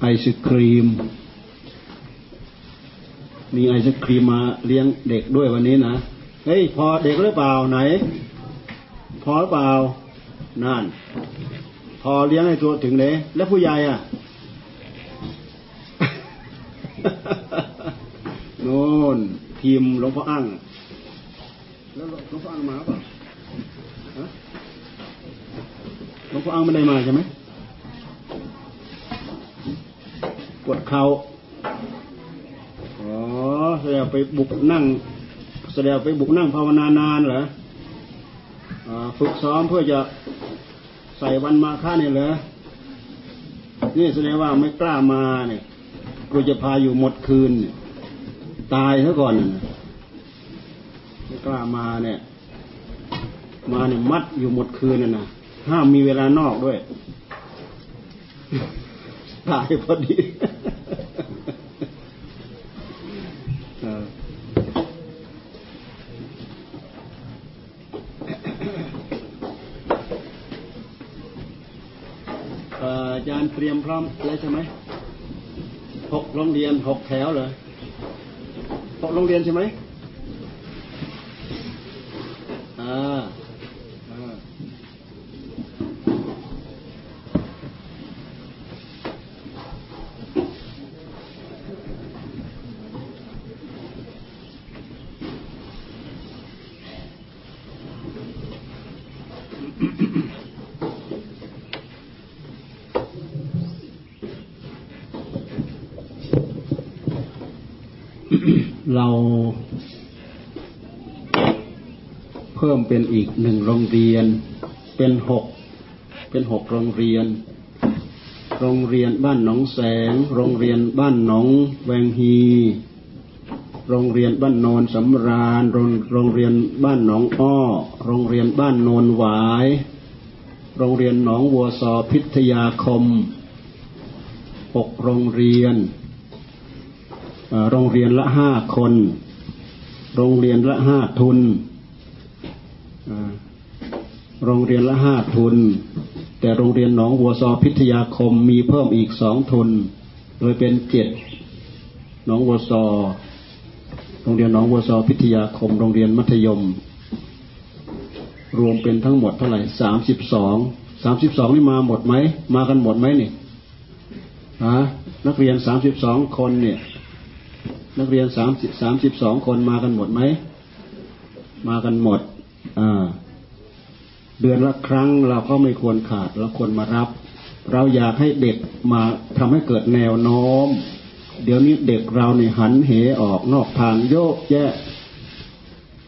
ไอศครีม มีไอศครีมมาเลี้ยงเด็กด้วยวันนี้นะ เฮ้ย พอเด็กหรือเปล่าไหน พอหรือเปล่านั่น พอเลี้ยงให้ตัวถึงเลยแล้วผู้ใหญ่อะโน่นทีมหลวงพ่ออั้งแล้วหลวงพ่ออั้งมาเปล่าหลวงพ่ออั้งไม่ได้มาใช่ไหมปวด เขาอ๋อแสดงไปบุกนั่ง แสดงไปบุกนั่งภาวนานานเหรอฝึกซ้อมเพื่อจะใส่วันมาค่าเนี่ยเหรอนี่แสดงว่าไม่กล้ามาเนี่ยกูจะพาอยู่หมดคืนตายซะก่อนไม่กล้ามาเนี่ย มาเนี่ยมัดอยู่หมดคืนน่ะนะห้ามมีเวลานอกด้วยตายพอดี พร้อมแล้วใช่ไหมหกโรงเรียนหกแถวเลยหกโรงเรียนใช่ไหมอ่า เราเพิ่มเป็นอีกหนึ่งโรงเรียน เป็นหกเป็นหกโรงเรียน โรงเรียนบ้านหนองแสง โรงเรียนบ้านหนองแวงฮีโรงเรียนบ้านโนนสำราญ โรงโรงเรียนบ้านหนองอ้อ โรงเรียนบ้านโนนหวาย โรงเรียนหนองวัวซอพิทยาคมหกโรงเรียน โรงเรียนละห้าคน โรงเรียนละห้าทุนโรงเรียนละห้าทุน แต่โรงเรียนหนองวัวซอพิทยาคมมีเพิ่มอีกสองทุน โดยเป็นเจ็ดหนองวัวซอโรงเรียนหนองวัวซอพิทยาคม โรงเรียนมัธยม รวมเป็นทั้งหมดเท่าไหร่สามสิบสองสามสิบสองนี่มาหมดไหมมากันหมดไหมนี่ฮะนักเรียนสามสิบสองคนเนี่ย นักเรียนสามสิบสามสิบสองคนมากันหมดไหม มากันหมดอ่าเดือนละครั้งเราก็ไม่ควรขาดเราควรมารับ เราอยากให้เด็กมาทำให้เกิดแนวโน้ม เดี๋ยวนี้เด็กเราเนี่ยหันเหออกนอกทางโยกแยะ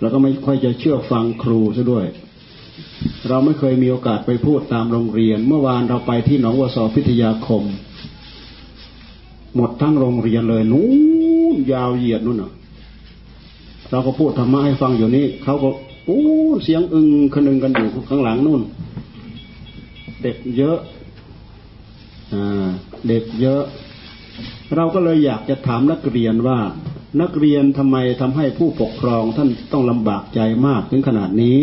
แล้วก็ไม่ค่อยจะเชื่อฟังครูซะด้วย เราไม่เคยมีโอกาสไปพูดตามโรงเรียน เมื่อวานเราไปที่หนองวัวสอพิทยาคม หมดทั้งโรงเรียนเลยนู้ ยาวเหยียดนู่นน่ะ เราก็พูดธรรมะให้ฟังอยู่นี่เขาก็อู้เสียงอึงคนึงกันอยู่ข้างหลังนู่น เด็กเยอะอ่าเด็กเยอะ เราก็เลยอยากจะถามนักเรียนว่า นักเรียนทำไมทำให้ผู้ปกครองท่านต้องลำบากใจมากถึงขนาดนี้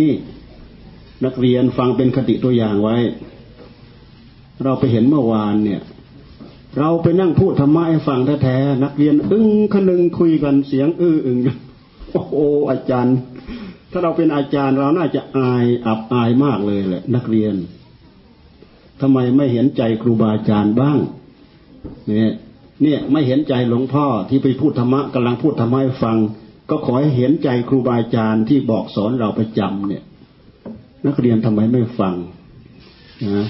นักเรียนฟังเป็นคติตัวอย่างไว้ เราไปเห็นเมื่อวานเนี่ย เราไปนั่งพูดธรรมะให้ฟังแท้ๆนักเรียนอึ้งคนึงคุยกันเสียงอื้ออึงโอ้โหอาจารย์ ถ้าเราเป็นอาจารย์เราน่าจะอายอับอายมากเลยแหละ นักเรียนทำไมไม่เห็นใจครูบาอาจารย์บ้าง เนี่ยเนี่ยไม่เห็นใจหลวงพ่อที่ไปพูดธรรมะกำลังพูดธรรมะให้ฟัง ก็ขอให้เห็นใจครูบาอาจารย์ที่บอกสอนเราประจำเนี่ย นักเรียนทำไมไม่ฟังนะ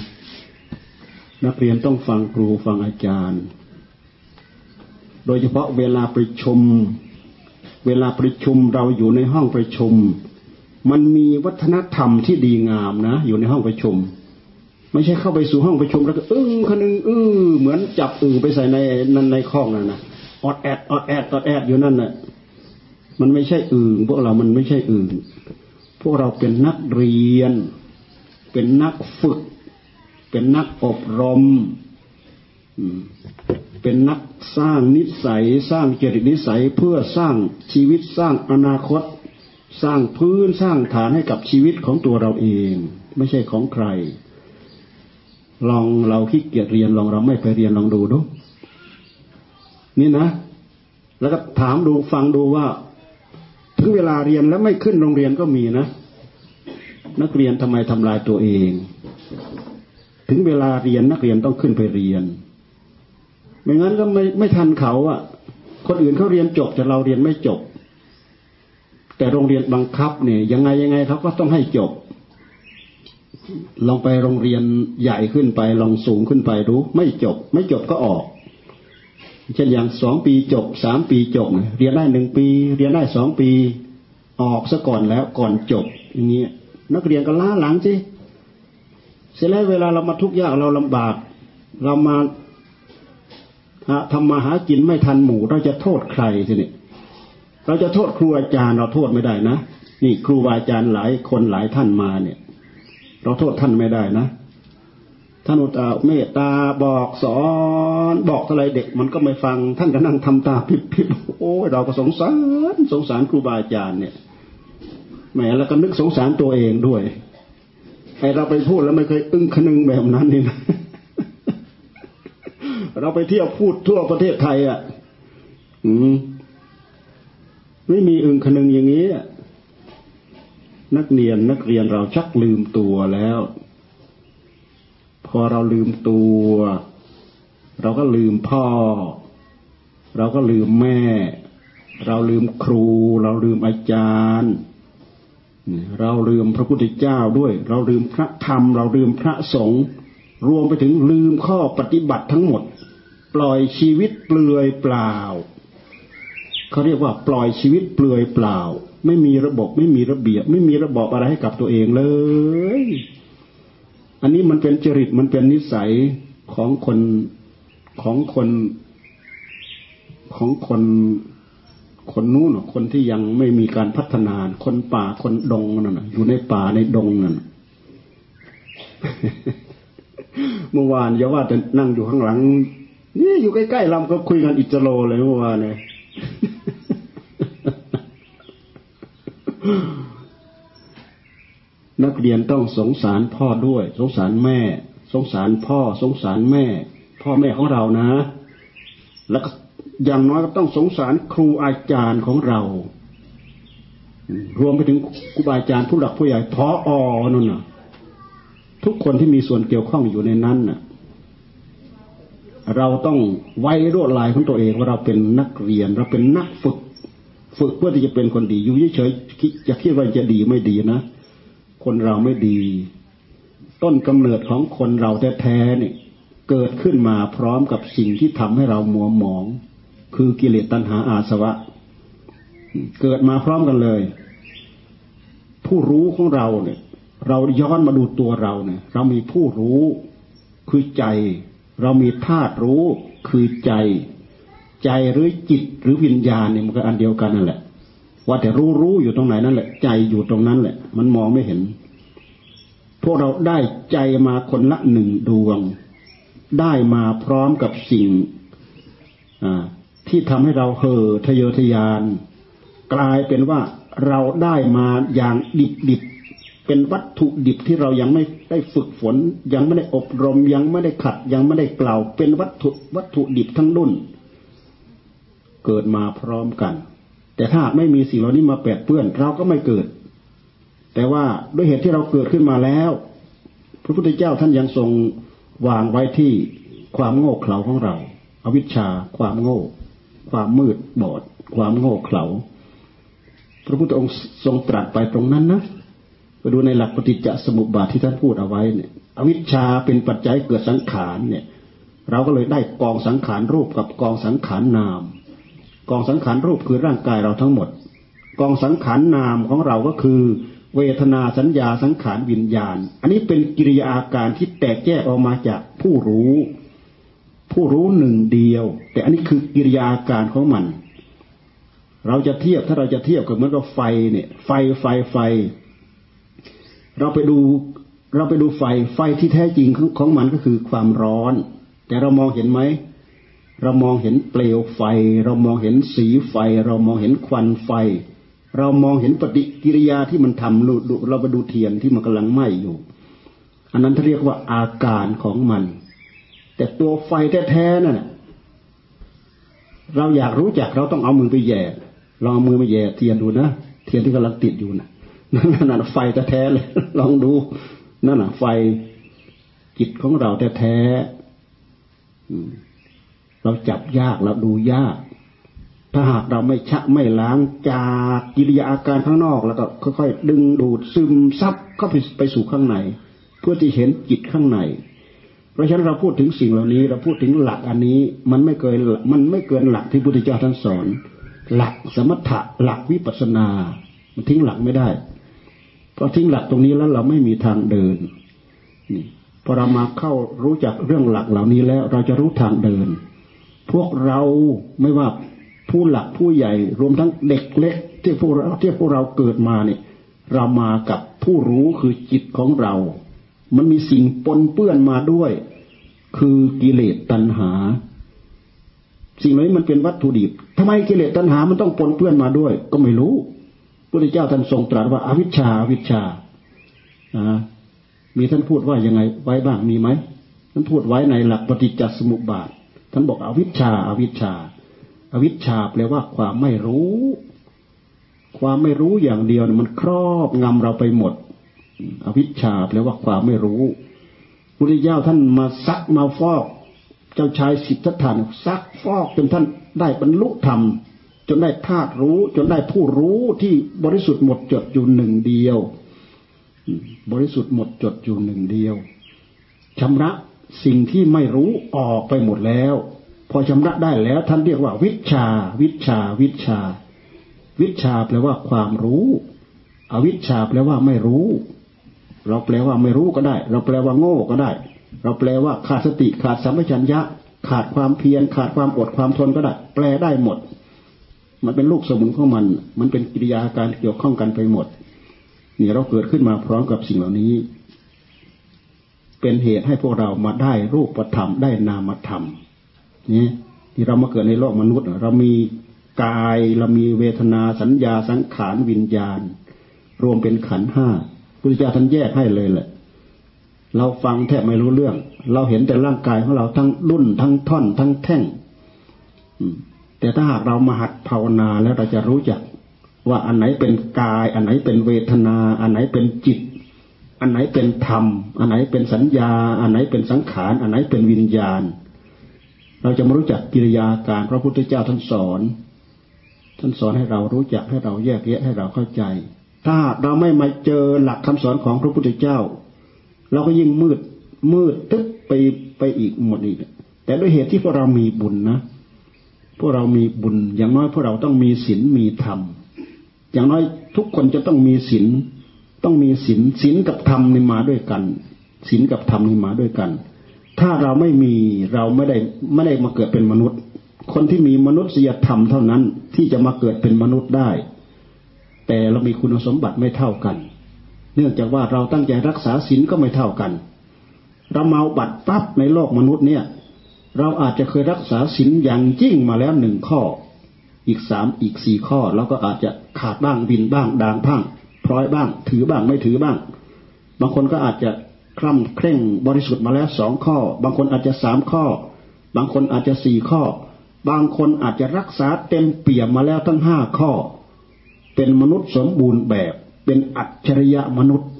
นักเรียนต้องฟังครูฟังอาจารย์ โดยเฉพาะเวลาประชุม เวลาประชุมเราอยู่ในห้องประชุม มันมีวัฒนธรรมที่ดีงามนะ อยู่ในห้องประชุม ไม่ใช่เข้าไปสู่ห้องประชุมแล้วก็อึ้งคนึงอื้อเหมือนจับอึ่งไปใส่ในนั่นในข้องนั่นนะออดแอดออดแอดออดแอดอยู่นั่นน่ะมันไม่ใช่อึ่งพวกเรามันไม่ใช่อึ่งพวกเราเป็นนักเรียน เป็นนักฝึก เป็นนักอบรม เป็นนักสร้างนิสัย สร้างจริตนิสัยเพื่อสร้างชีวิตสร้างอนาคต สร้างพื้นสร้างฐานให้กับชีวิตของตัวเราเอง ไม่ใช่ของใคร ลองเราขี้เกียจเรียนลองเราไม่ไปเรียนลองดูดูนี่นะ แล้วก็ถามดูฟังดูว่า ถึงเวลาเรียนแล้วไม่ขึ้นโรงเรียนก็มีนะ นักเรียนทำไมทำลายตัวเอง ถึงเวลาเรียนนักเรียนต้องขึ้นไปเรียน ไม่งั้นก็ไม่ไม่ทันเขาอะ คนอื่นเขาเรียนจบแต่เราเรียนไม่จบ แต่โรงเรียนบังคับเนี่ย ยังไงยังไงเขาก็ต้องให้จบ ลองไปโรงเรียนใหญ่ขึ้นไปลองสูงขึ้นไปรู้ ไม่จบ ไม่จบก็ออกเช่นอย่างสองปีจบสามปีจบ เรียนได้หนึ่งปี เรียนได้สองปี ออกซะก่อนแล้วก่อนจบอย่างเงี้ยนักเรียนก็ล้าหลังสิ เสร็จแล้วเวลาเรามาทุกข์ยากเราลำบาก เรามาทำมาหากินไม่ทันหมู่เราจะโทษใครทีนี้เราจะโทษครูอาจารย์เราโทษไม่ได้นะนี่ครูบาอาจารย์หลายคนหลายท่านมาเนี่ย เราโทษท่านไม่ได้นะท่านอุตตาเมตตาบอกสอนบอกอะไรเด็ก มันก็ไม่ฟัง ท่านก็นั่งทำตาพิบพิบโอ้เราก็สงสารสงสารครูบาอาจารย์เนี่ยแหมแล้วก็นึกสงสารตัวเองด้วย ไอเราไปพูดแล้วไม่เคยอึ้งคนึงแบบนั้นนี่นะเราไปเที่ยวพูดทั่วประเทศไทยอะ อืม ไม่มีอึ้งคนึงอย่างนี้นักเรียนนักเรียนเราชักลืมตัวแล้ว พอเราลืมตัว เราก็ลืมพ่อ เราก็ลืมแม่ เราลืมครู เราลืมอาจารย์ เราลืมพระพุทธเจ้าด้วย เราลืมพระธรรม เราลืมพระสงฆ์รวมไปถึงลืมข้อปฏิบัติทั้งหมด ปล่อยชีวิตเปลือยเปล่าเขาเรียกว่าปล่อยชีวิตเปลือยเปล่า ไม่มีระบบไม่มีระเบียบ ไม่มีระบบอะไรให้กับตัวเองเลย อันนี้มันเป็นจริตมันเป็นนิสัยของคนของคนของคน คนนู้นคนที่ยังไม่มีการพัฒนาคนป่าคนดงนั่นอยู่ในป่าในดงนั่นเมื่อวานอย่าว่าแต่นั่งอยู่ข้างหลังนี่อยู่ใกล้ๆลำก็คุยกันอิจโลเลยเมื่อวานเนี่ยนักเรียนต้องสงสารพ่อด้วย สงสารแม่ สงสารพ่อ สงสารแม่ พ่อแม่ของเรานะ แล้วก็ อย่างน้อยก็ต้องสงสารครูอาจารย์ของเรา รวมไปถึงครูบาอาจารย์ผู้หลักผู้ใหญ่พออนั่นน่ะ ทุกคนที่มีส่วนเกี่ยวข้องอยู่ในนั้นน่ะ เราต้องไว้รวดลายของตัวเองว่าเราเป็นนักเรียน เราเป็นนักฝึก ฝึกเพื่อที่จะเป็นคนดี อยู่เฉยๆจะคิดว่าจะดีไม่ดีนะคนเราไม่ดี ต้นกำเนิดของคนเราแท้ๆเนี่ยเกิดขึ้นมาพร้อมกับสิ่งที่ทำให้เรามัวหมอง คือกิเลสตัณหาอาสวะ เกิดมาพร้อมกันเลย ผู้รู้ของเราเนี่ย เราย้อนมาดูตัวเราเนี่ย เรามีผู้รู้คือใจ เรามีธาตุรู้คือใจ ใจหรือจิตหรือวิญญาณเนี่ยมันก็อันเดียวกันนั่นแหละ ว่าแต่รู้รู้อยู่ตรงไหนนั่นแหละ ใจอยู่ตรงนั้นแหละ มันมองไม่เห็น พวกเราได้ใจมาคนละหนึ่งดวง ได้มาพร้อมกับสิ่งอ่า ที่ทำให้เราเห่อทะเยอทะยาน กลายเป็นว่าเราได้มาอย่างดิบดิบเป็นวัตถุดิบที่เรายังไม่ได้ฝึกฝน ยังไม่ได้อบรม ยังไม่ได้ขัด ยังไม่ได้กล่าว เป็นวัตถุวัตถุดิบทั้งดุนเกิดมาพร้อมกัน แต่ถ้าไม่มีสิ่งเหล่านี้มาแปดเปื้อน เราก็ไม่เกิด แต่ว่าด้วยเหตุที่เราเกิดขึ้นมาแล้ว พระพุทธเจ้าท่านยังทรงวางไว้ที่ความโง่เขลาของเราอาวิชชาความโง่ ความมืดบอด ความโง่เขลาพระพุทธองค์ทรงตรัสไปตรงนั้นนะไปดูในหลักปฏิจจสมุปบาทที่ท่านพูดเอาไว้เนี่ยอวิชชาเป็นปัจจัยเกิดสังขารเนี่ย เราก็เลยได้กองสังขารรูปกับกองสังขารนาม กองสังขารรูปคือร่างกายเราทั้งหมด กองสังขารนามของเราก็คือ เวทนาสัญญาสังขารวิญญาณ อันนี้เป็นกิริยาอาการที่แตกแยกออกมาจากผู้รู้ ผู้รู้หนึ่งเดียว แต่อันนี้คือกิริยาการของมัน เราจะเทียบถ้าเราจะเทียบกับเหมือนกับไฟเนี่ย ไฟไฟไฟ เราไปดูเราไปดูไฟไฟที่แท้จริงของมันก็คือความร้อน แต่เรามองเห็นไหมเรามองเห็นเปลวไฟ เรามองเห็นสีไฟ เรามองเห็นควันไฟ เรามองเห็นปฏิกิริยาที่มันทำเราไปดูเทียนที่มันกำลังไหม้อยู่ อันนั้นเขาเรียกว่าอาการของมัน แต่ตัวไฟแท้ๆนั่นเราอยากรู้จักเราต้องเอามือไปแย่ลองมือไปแย่เทียนดูนะเทียนที่กำลังติดอยู่นะนั่นน่ะไฟแท้เลยลองดูนั่นน่ะ ไฟจิตของเราแท้ๆเราจับยากเราดูยาก ถ้าหากเราไม่ชะไม่ล้างจากกิริยาอาการข้างนอก แล้วก็ค่อยๆดึงดูดซึมซับเข้าไปไปสู่ข้างใน เพื่อที่เห็นจิตข้างใน ราะฉะนั้นเราพูดถึงสิ่งเหล่านี้ เราพูดถึงหลักอันนี้มันไม่เกินมันไม่เกินหลักที่พุทธเจ้าท่านสอน หลักสมถะหลักวิปัสนา มันทิ้งหลักไม่ได้พอทิ้งหลักตรงนี้แล้วเราไม่มีทางเดินนี่พอเรามาเข้ารู้จักเรื่องหลักเหล่านี้แล้ว เราจะรู้ทางเดิน พวกเราไม่ว่าผู้หลักผู้ใหญ่รวมทั้งเด็กเล็กที่พวกเราที่พวกเราเกิดมาเนี่ย เรามากับผู้รู้คือจิตของเรา มันมีสิ่งปนเปื้อนมาด้วย คือกิเลสตัณหา สิ่งเหล่านี้มันเป็นวัตถุดิบทำไมกิเลสตัณหามันต้องปนเปื้อนมาด้วย ก็ไม่รู้พระเจ้าท่านทรงตรัสว่าอาวิชชาอาวิชชาอ่ามีท่านพูดว่ายังไงไว้บ้างมีไหมท่านพูดไว้ในหลักปฏิจจสมุปบาท ท่านบอกอวิชชาอาวิชชาอาวิชชาแปลว่าความไม่รู้ ความไม่รู้อย่างเดียวมันครอบงำเราไปหมด อวิชชาแปลว่าความไม่รู้ พุทธเจ้าท่านมาซักมาฟอก เจ้าชายสิทธัตถานซักฟอกจนท่านได้บรรลุธรรม จนได้ธาตุรู้ จนได้ผู้รู้ที่บริสุทธิ์หมดจดอยู่หนึ่งเดียว บริสุทธิ์หมดจดอยู่หนึ่งเดียวชำระสิ่งที่ไม่รู้ออกไปหมดแล้ว พอชำระได้แล้วท่านเรียกว่า วิชา วิชา วิชา วิชาแปลว่าความรู้ อวิชาแปลว่าไม่รู้ เราแปลว่าไม่รู้ก็ได้ เราแปลว่าโง่ก็ได้ เราแปลว่าขาดสติขาดสัมปชัญญะ ขาดความเพียรขาดความอดความทนก็ได้ แปลได้หมด มันเป็นลูกสมุนของมัน มันเป็นกิริยาการเกี่ยวข้องกันไปหมด นี่เราเกิดขึ้นมาพร้อมกับสิ่งเหล่านี้ เป็นเหตุให้พวกเรามาได้รูปธรรมได้นามธรรมนี่ที่เรามาเกิดในโลกมนุษย์ เรามีกายเรามีเวทนาสัญญาสังขารวิญญาณ รวมเป็นขันห้า พุทธเจ้าท่านแยกให้เลยแหละ เราฟังแทบไม่รู้เรื่อง เราเห็นแต่ร่างกายของเราทั้งดุนทั้งท่อน ทั้งแท่งแต่ถ้าหากเรามาหัดภาวนาแล้วเราจะรู้จัก ว่าอันไหนเป็นกาย อันไหนเป็นเวทนา อันไหนเป็นจิต อันไหนเป็นธรรม อันไหนเป็นสัญญา อันไหนเป็นสังขาร อันไหนเป็นวิญญาณ เราจะมารู้จักกิริยาการพระพุทธเจ้าท่านสอน ท่านสอนให้เรารู้จักให้เราแยกแยะให้เราเข้าใจ ถ้าเราไม่มาเจอหลักคำสอนของพระพุทธเจ้า เราก็ยิ่งมืดมืดตึ๊บไปไปอีกหมดอีกแต่ด้วยเหตุที่พวกเรามีบุญนะ พวกเรามีบุญ อย่างน้อยพวกเราต้องมีศีลมีธรรม อย่างน้อยทุกคนจะต้องมีศีลต้องมีศีลศีลกับธรรมนี่มาด้วยกันศีลกับธรรมนี่มาด้วยกัน ถ้าเราไม่มีเราไม่ได้ไม่ได้มาเกิดเป็นมนุษย์ คนที่มีมนุษยธรรมเท่านั้นที่จะมาเกิดเป็นมนุษย์ได้ แต่เรามีคุณสมบัติไม่เท่ากัน เนื่องจากว่าเราตั้งใจรักษาศีลก็ไม่เท่ากัน เราเมาบัตรปั๊บในโลกมนุษย์เนี่ย เราอาจจะเคยรักษาศีลอย่างยิ่งมาแล้วหนึ่งข้อ อีกสามอีกสี่ข้อเราก็อาจจะขาดบ้างบินบ้างด่างพังพร้อยบ้าง ถือบ้างไม่ถือบ้าง บางคนก็อาจจะคล่ำเคร่งบริสุทธิ์มาแล้วสองข้อ บางคนอาจจะสามข้อ บางคนอาจจะสี่ข้อ บางคนอาจจะรักษาเต็มเปี่ยมมาแล้วทั้งห้าข้อ เป็นมนุษย์สมบูรณ์แบบ เป็นอัจฉริยะมนุษย์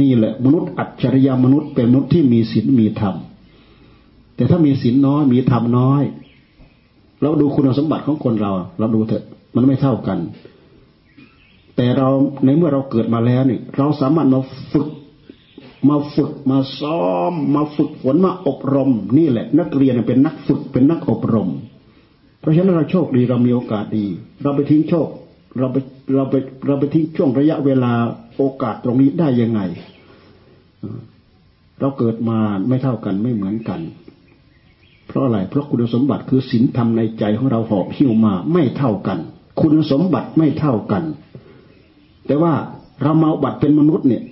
นี่แหละ มนุษย์อัจฉริยะมนุษย์ เป็นมนุษย์ที่มีศีลมีธรรมแต่ถ้ามีศีลน้อยมีธรรมน้อยเราดูคุณสมบัติของคนเรา เราดูเถอะ มันไม่เท่ากัน แต่เราในเมื่อเราเกิดมาแล้วนี่เราสามารถมาฝึก มาฝึกมาซ้อม มาฝึกฝนมาอบรม นี่แหละ นักเรียนเป็นนักฝึกเป็นนักอบรม เพราะฉะนั้นเราโชคดีเรามีโอกาสดี เราไปทิ้งโชค เราไป เราไปเราไปทิ้งช่วงระยะเวลาโอกาสตรงนี้ได้ยังไง เราเกิดมาไม่เท่ากันไม่เหมือนกัน เพราะอะไรเพราะคุณสมบัติคือศีลธรรมในใจของเราหอบหิ้วมาไม่เท่ากัน คุณสมบัติไม่เท่ากัน แต่ว่าเราเมาบัตรเป็นมนุษย์เนี่ย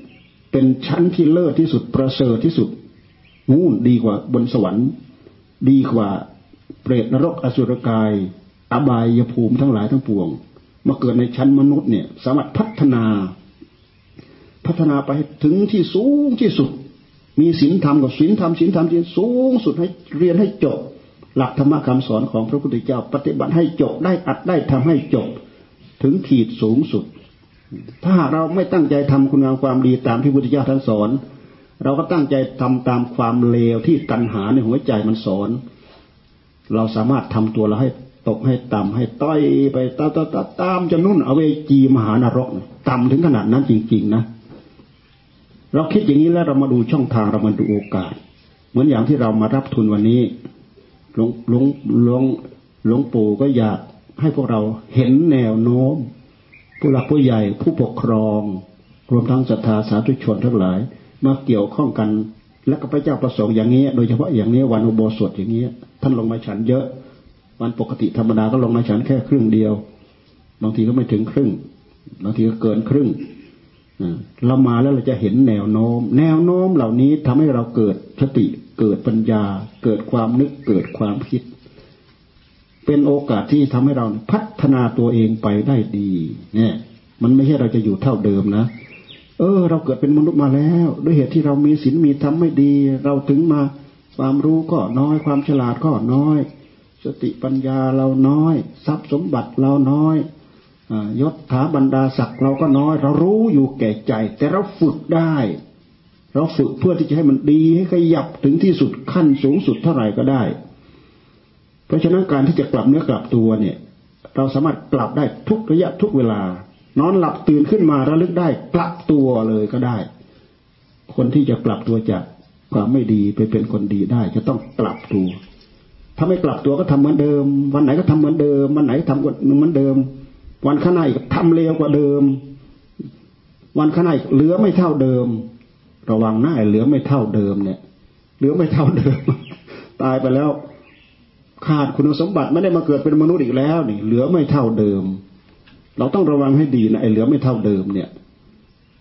เป็นชั้นที่เลิศที่สุดประเสริฐที่สุดงูดีกว่าบนสวรรค์ ดีกว่าเปรตนรกอสุรกาย อบายภูมิทั้งหลายทั้งปวง มาเกิดในชั้นมนุษย์เนี่ย สามารถพัฒนา พัฒนาไปถึงที่สูงที่สุด มีศีลธรรมกับศีลธรรมศีลธรรมที่สูงสุดให้เรียนให้จบ หลักธรรมคำสอนของพระพุทธเจ้า ปฏิบัติให้จบได้อัดได้ทำให้จบ ถึงขีดสูงสุด ถ้าเราไม่ตั้งใจทำคุณงามความดีตามที่พุทธเจ้าท่านสอน เราก็ตั้งใจทำตามความเลวที่ตัณหาในหัวใจมันสอน เราสามารถทำตัวเราให้ ตกให้ต่ำให้ต้อยไปตามตาตามจนนุ่นเอาเวจีมหานรกต่ำถึงขนาดนั้นจริงๆนะเราคิดอย่างนี้แล้วเรามาดูช่องทางเรามาดูโอกาส เหมือนอย่างที่เรามารับทุนวันนี้หลวงหลวงหลวงหลวงปู่ก็อยากให้พวกเราเห็นแนวโน้ม ผู้หลักผู้ใหญ่ผู้ปกครอง รวมทั้งศรัทธาสาธุชนทั้งหลาย มาเกี่ยวข้องกัน และก็พระเจ้าประสงค์อย่างนี้ โดยเฉพาะอย่างนี้วันอุโบสถอย่างนี้ ท่านลงมาฉันเยอะ วันปกติธรรมดาก็ลงมาฉันแค่ครึ่งเดียว บางทีก็ไม่ถึงครึ่ง บางทีก็เกินครึ่งเรามาแล้วเราจะเห็นแนวโน้ม แนวโน้มเหล่านี้ทำให้เราเกิดสติเกิดปัญญา เกิดความนึกเกิดความคิด เป็นโอกาสที่ทำให้เราพัฒนาตัวเองไปได้ดี เนี่ย มันไม่ใช่เราจะอยู่เท่าเดิมนะเออ เราเกิดเป็นมนุษย์มาแล้ว ด้วยเหตุที่เรามีศีลมีธรรมไม่ดี เราถึงมาความรู้ก็น้อยความฉลาดก็น้อย สติปัญญาเราน้อย ทรัพย์สมบัติเราน้อยอยศถาบรรดาศักดิ์เราก็น้อย เรารู้อยู่แก่ใจ แต่เราฝึกได้ เราฝึกเพื่อที่จะให้มันดีให้ขยับถึงที่สุดขั้นสูงสุดเท่าไหร่ก็ได้ เพราะฉะนั้นการที่จะกลับเนื้อกลับตัวเนี่ย เราสามารถกลับได้ทุกระยะทุกเวลา นอนหลับตื่นขึ้นมาระลึกได้กลับตัวเลยก็ได้ คนที่จะกลับตัวจากความไม่ดีไปเป็นคนดีได้ จะต้องกลับตัว ถ้าไม่กลับตัวก็ทำเหมือนเดิม วันไหนก็ทำเหมือนเดิม วันไหนทำกเหมือนเดิม วันข้างในก็ทำเลวกว่าเดิม วันข้างในเหลือไม่เท่าเดิม ระวังหน้าเหลือไม่เท่าเดิมเนี่ย เหลือไม่เท่าเดิม ตายไปแล้วขาดคุณสมบัติไม่ได้มาเกิดเป็นมนุษย์อีกแล้วนี่ เหลือไม่เท่าเดิม เราต้องระวังให้ดีนะไอ้เหลือไม่เท่าเดิมเนี่ย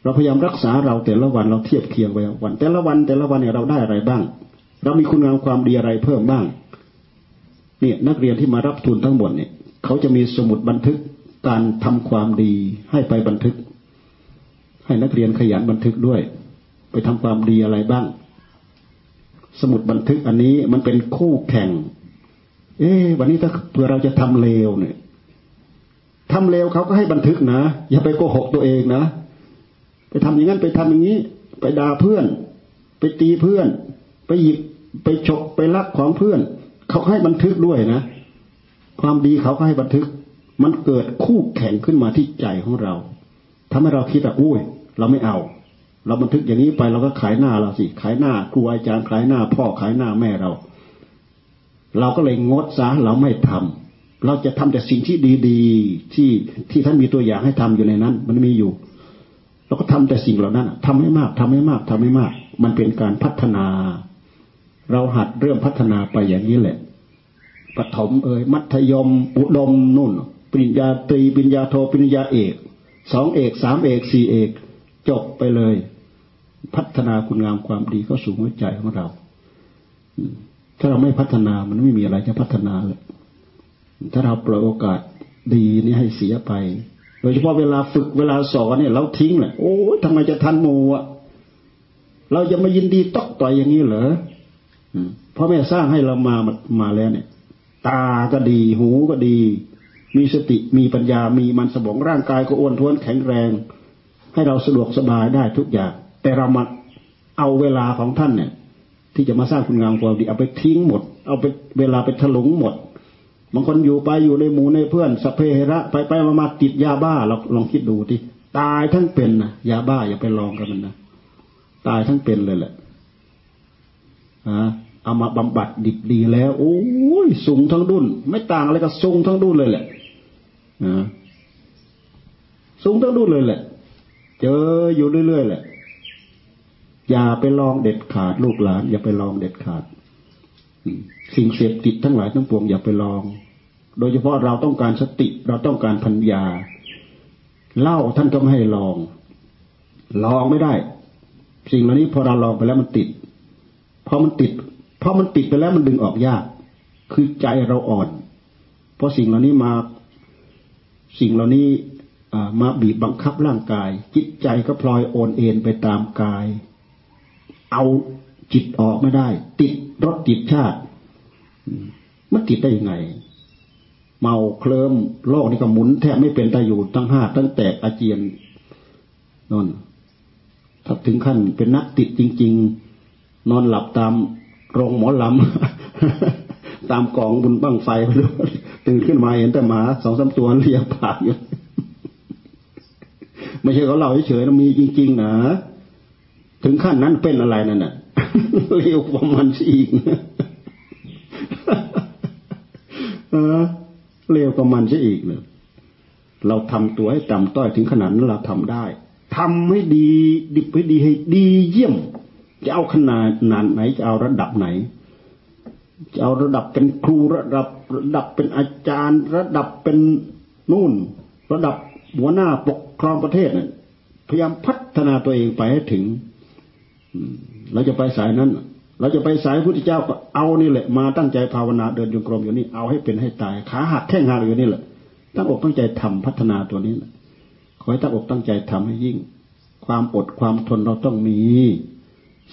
เราพยายามรักษาเราแต่ละวันเราเทียบเคียงไปวัน แต่ละวันแต่ละวันเนี่ยเราได้อะไรบ้าง เรามีคุณงามความดีอะไรเพิ่มบ้าง เนี่ยนักเรียนที่มารับทุนทั้งหมดเนี่ยเขาจะมีสมุดบันทึกการทำความดีให้ไปบันทึก ให้นักเรียนขยันบันทึกด้วย ไปทำความดีอะไรบ้าง สมุดบันทึกอันนี้มันเป็นคู่แข่ง เอ๊วันนี้ถ้าเผื่อเราจะทำเลวเนี่ยทำเลวเขาก็ให้บันทึกนะ อย่าไปโกหกตัวเองนะ ไปทำอย่างนั้นไปทำอย่างนี้ ไปด่าเพื่อน ไปตีเพื่อน ไปหยิบไปฉกไปลักของเพื่อน เขาให้บันทึกด้วยนะ ความดีเขาก็ให้บันทึก มันเกิดคู่แข่งขึ้นมาที่ใจของเราทำให้เราคิดว่าอุ้ย เราไม่เอา เราบันทึกอย่างนี้ไปเราก็ขายหน้าเราสิขายหน้าครูอาจารย์ขายหน้า พ่อขายหน้าแม่เรา เราก็เลยงดซะเราไม่ทำเราจะทำแต่สิ่งที่ดีๆที่ที่ท่านมีตัวอย่างให้ทำอยู่ในนั้น มันมีอยู่เราก็ทำแต่สิ่งเหล่านั้นทำให้มากทำให้มากทำให้มาก มันเป็นการพัฒนา เราหัดเริ่มพัฒนาไปอย่างนี้แหละปฐมเอ่ยมัธยมอุดมนุ่นปริญญาตรีปริญญาโทปริญญาเอกสองเอกสามเอกสี่เอก จบไปเลย พัฒนาคุณงามความดีเข้าสู่หัวใจของเราถ้าเราไม่พัฒนามันไม่มีอะไรจะพัฒนาเลยถ้าเราปล่อยโอกาสดีนี่ให้เสียไป โดยเฉพาะเวลาฝึกเวลาสอนเนี่ย เราทิ้งเลยโอ้ทำไมจะทันโมอะเราจะมายินดีตอกต่อยอย่างนี้เหรอ พ่อแม่สร้างให้เรามามาแล้วเนี่ย ตาก็ดี หูก็ดี มีสติมีปัญญามีมันสมองร่างกายก็อ้วนท้วนแข็งแรง ให้เราสะดวกสบายได้ทุกอย่าง แต่เรามาเอาเวลาของท่านเนี่ย ที่จะมาสร้างคุณงามความดีเอาไปทิ้งหมด เอาไปเวลาไปถลุงหมดบางคนอยู่ไปอยู่ในหมู่ในเพื่อนสเพเหระไปไปมามาติดยาบ้าเราลองคิดดูที่ตายทั้งเป็นนะยาบ้าอย่าไปลองกันมันนะตายทั้งเป็นเลยแหละฮะ เอามาบำบัดดิบดีแล้ว โอ้ยสูงทั้งดุนไม่ต่างอะไรกับสูงทั้งดุนเลยแหละนะสูงทั้งดุนเลยแหละ เจออยู่เรื่อยๆแหละ อย่าไปลองเด็ดขาดลูกหลาน อย่าไปลองเด็ดขาดสิ่งเสพติดทั้งหลายทั้งปวงอย่าไปลอง โดยเฉพาะเราต้องการสติเราต้องการพัญญาเล่าท่านก็ไม่ให้ลอง ลองไม่ได้ สิ่งเหล่านี้พอเราลองไปแล้วมันติดพอมันติด พอมันติดไปแล้วมันดึงออกยาก คือใจเราอ่อน เพราะสิ่งเหล่านี้มา สิ่งเหล่านี้มาบีบบังคับร่างกาย จิตใจก็พลอยโอนเอ็นไปตามกาย เอาจิตออกไม่ได้ ติดรถติดชาติมันติดได้ยังไง เมาเคลิมโลกนี่ก็หมุนแทบไม่เป็นตาอยู่ตั้งห้าตั้งแตกอาเจียนนอนถ้าถึงขั้นเป็นนักติดจริง ๆ นอนหลับตาม โรงหมอลำตามกองบุญบั้งไฟไปเลยตื่นขึ้นมาเห็นแต่หมาสองสาตัวเรียกปากอยู่ไม่ใช่เขาเล่าเฉยๆมีจริงๆนะถึงขั้นนั้นเป็นอะไรนั่นน่ะเรียวประมาณอีกเร็วกว่ามันซะอีกเนี่ยเราทำตัวให้ต่ำต้อยถึงขนาดนั้นเราทำได้ทำให้ดีดิบให้ดีให้ดีเยี่ยม จะเอาขนาดนานไหนจะเอาระดับไหน จะเอาระดับเป็นครูระดับระดับเป็นอาจารย์ ระดับเป็นนู่น ระดับหัวหน้าปกครองประเทศเนี่ยพยายามพัฒนาตัวเองไปให้ถึงเราจะไปสายนั้น เราจะไปสายพุทธเจ้าก็เอานี่แหละ มาตั้งใจภาวนาเดินจงกรมอยู่นี่เอาให้เป็นให้ตายขาหักแข้งหักอยู่นี่แหละตั้งอกตั้งใจทำพัฒนาตัวนี้นะขอให้ตั้งอกตั้งใจทำให้ยิ่ง ความอดความทนเราต้องมี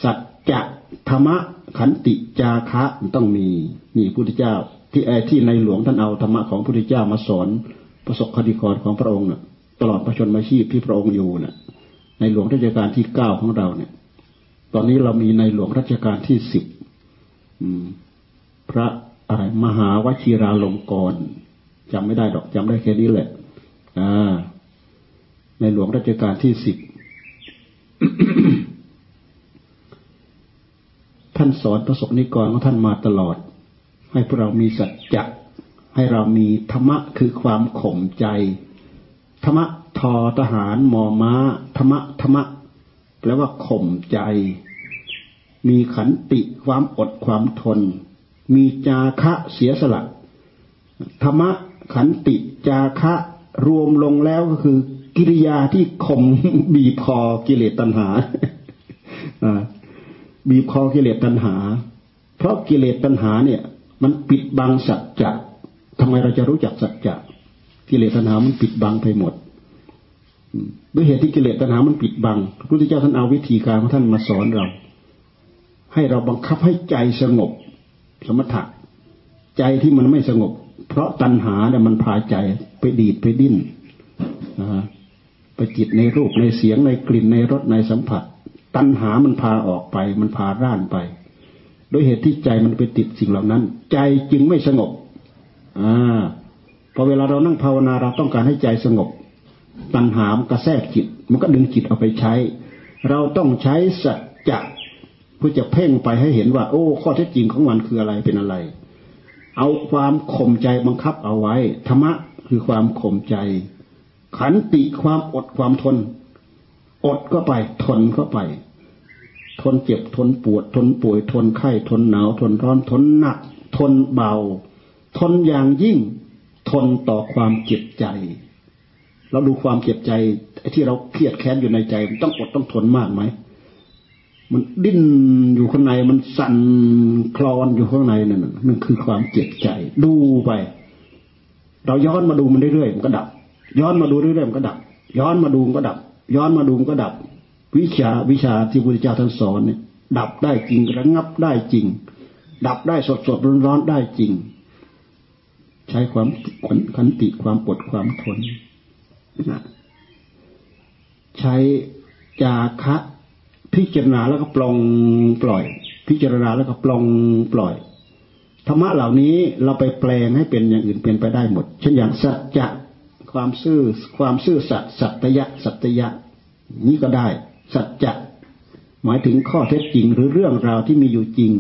สัจจะธรรมะขันติจาคะต้องมีนี่พุทธเจ้า ที่ไอที่ในหลวงท่านเอาธรรมะของพุทธเจ้ามาสอนประสบคติกรของพระองค์น่ะ ตลอดประชนมาชีพที่พระองค์อยู่น่ะ ในหลวงรัชกาลที่เก้าของเราเนี่ย ตอนนี้เรามีในหลวงรัชกาลที่สิบพระอะไรมหาวชิราลงกรจำไม่ได้ดอกจำได้แค่นี้แหละอ่าในหลวงรัชกาลที่สิบ ท่านสอนประสบนิกรของท่านมาตลอด ให้พวกเรามีสัจจะให้เรามีธรรมะคือความข่มใจธรรมะทอทหารมอม้าธรรมะธรรมะแปลว่าข่มใจ มีขันติความอดความทน มีจาคะเสียสละธรรมะขันติจาคะรวมลงแล้วก็คือ กิริยาที่ข่มบีบคอกิเลสตัณหา บีบคอกิเลสตัณหา เพราะกิเลสตัณหาเนี่ย มันปิดบังสัจจะทำไมเราจะรู้จักสัจจะกิเลสตัณหามันปิดบังไปหมดด้วยเหตุที่กิเลสตัณหามันปิดบังพระพุทธเจ้าท่านเอาวิธีการของท่านมาสอนเรา ให้เราบังคับให้ใจสงบ สมถะใจที่มันไม่สงบ เพราะตัณหาเนี่ยมันพาใจไปดีดไปดิ้นนะไปจิตในรูปในเสียงในกลิ่นในรสในสัมผัส ตัณหามันพาออกไป มันพาร่านไปด้วยเหตุที่ใจมันไปติดสิ่งเหล่านั้น ใจจึงไม่สงบ อ่าพอเวลาเรานั่งภาวนาเราต้องการให้ใจสงบ ตัณหามกระแทกจิต มันก็ดึงจิตเอาไปใช้ เราต้องใช้สัจจะเพื่อจะเพ่งไปให้เห็นว่า โอ้ ข้อเท็จจริงของมันคืออะไรเป็นอะไร เอาความข่มใจบังคับเอาไว้ธรรมะคือความข่มใจ ขันติความอดความทน อดก็ไป ทนก็ไป ทนเจ็บทนปวด ทนป่วย ทนไข้ ทนหนาว ทนร้อน ทนหนัก ทนเบา ทนอย่างยิ่ง ทนต่อความเจ็บใจ เราดูความเจ็บใจที่เราเครียดแค้นอยู่ในใจมันต้องอดต้องทนมากไหมมันดิ้นอยู่ข้างในมันสั่นคลอนอยู่ข้างในนั่นนั่นคือความเจ็บใจ ดูไป เราย้อนมาดูมันเรื่อยๆมันก็ดับ ย้อนมาดูเรื่อยๆมันก็ดับ ย้อนมาดูมันก็ดับ ย้อนมาดูมันก็ดับ วิชาวิชาที่พระพุทธเจ้าท่านสอนเนี่ย ดับได้จริงระงับได้จริง ดับได้สดสดร้อนร้อนได้จริง ใช้ความขันติความปดความทนใช้จาคะพิจารณาแล้วก็ปลงปล่อย พิจารณาแล้วก็ปลงปล่อยธรรมะเหล่านี้เราไปแปลงให้เป็นอย่างอื่นเป็นไปได้หมด เช่นอย่างสัจจะ ความซื่อความซื่อสัตย์สัตยะ สัตยะ นี่ก็ได้ สัจจะหมายถึงข้อเท็จจริงหรือเรื่องราวที่มีอยู่จริง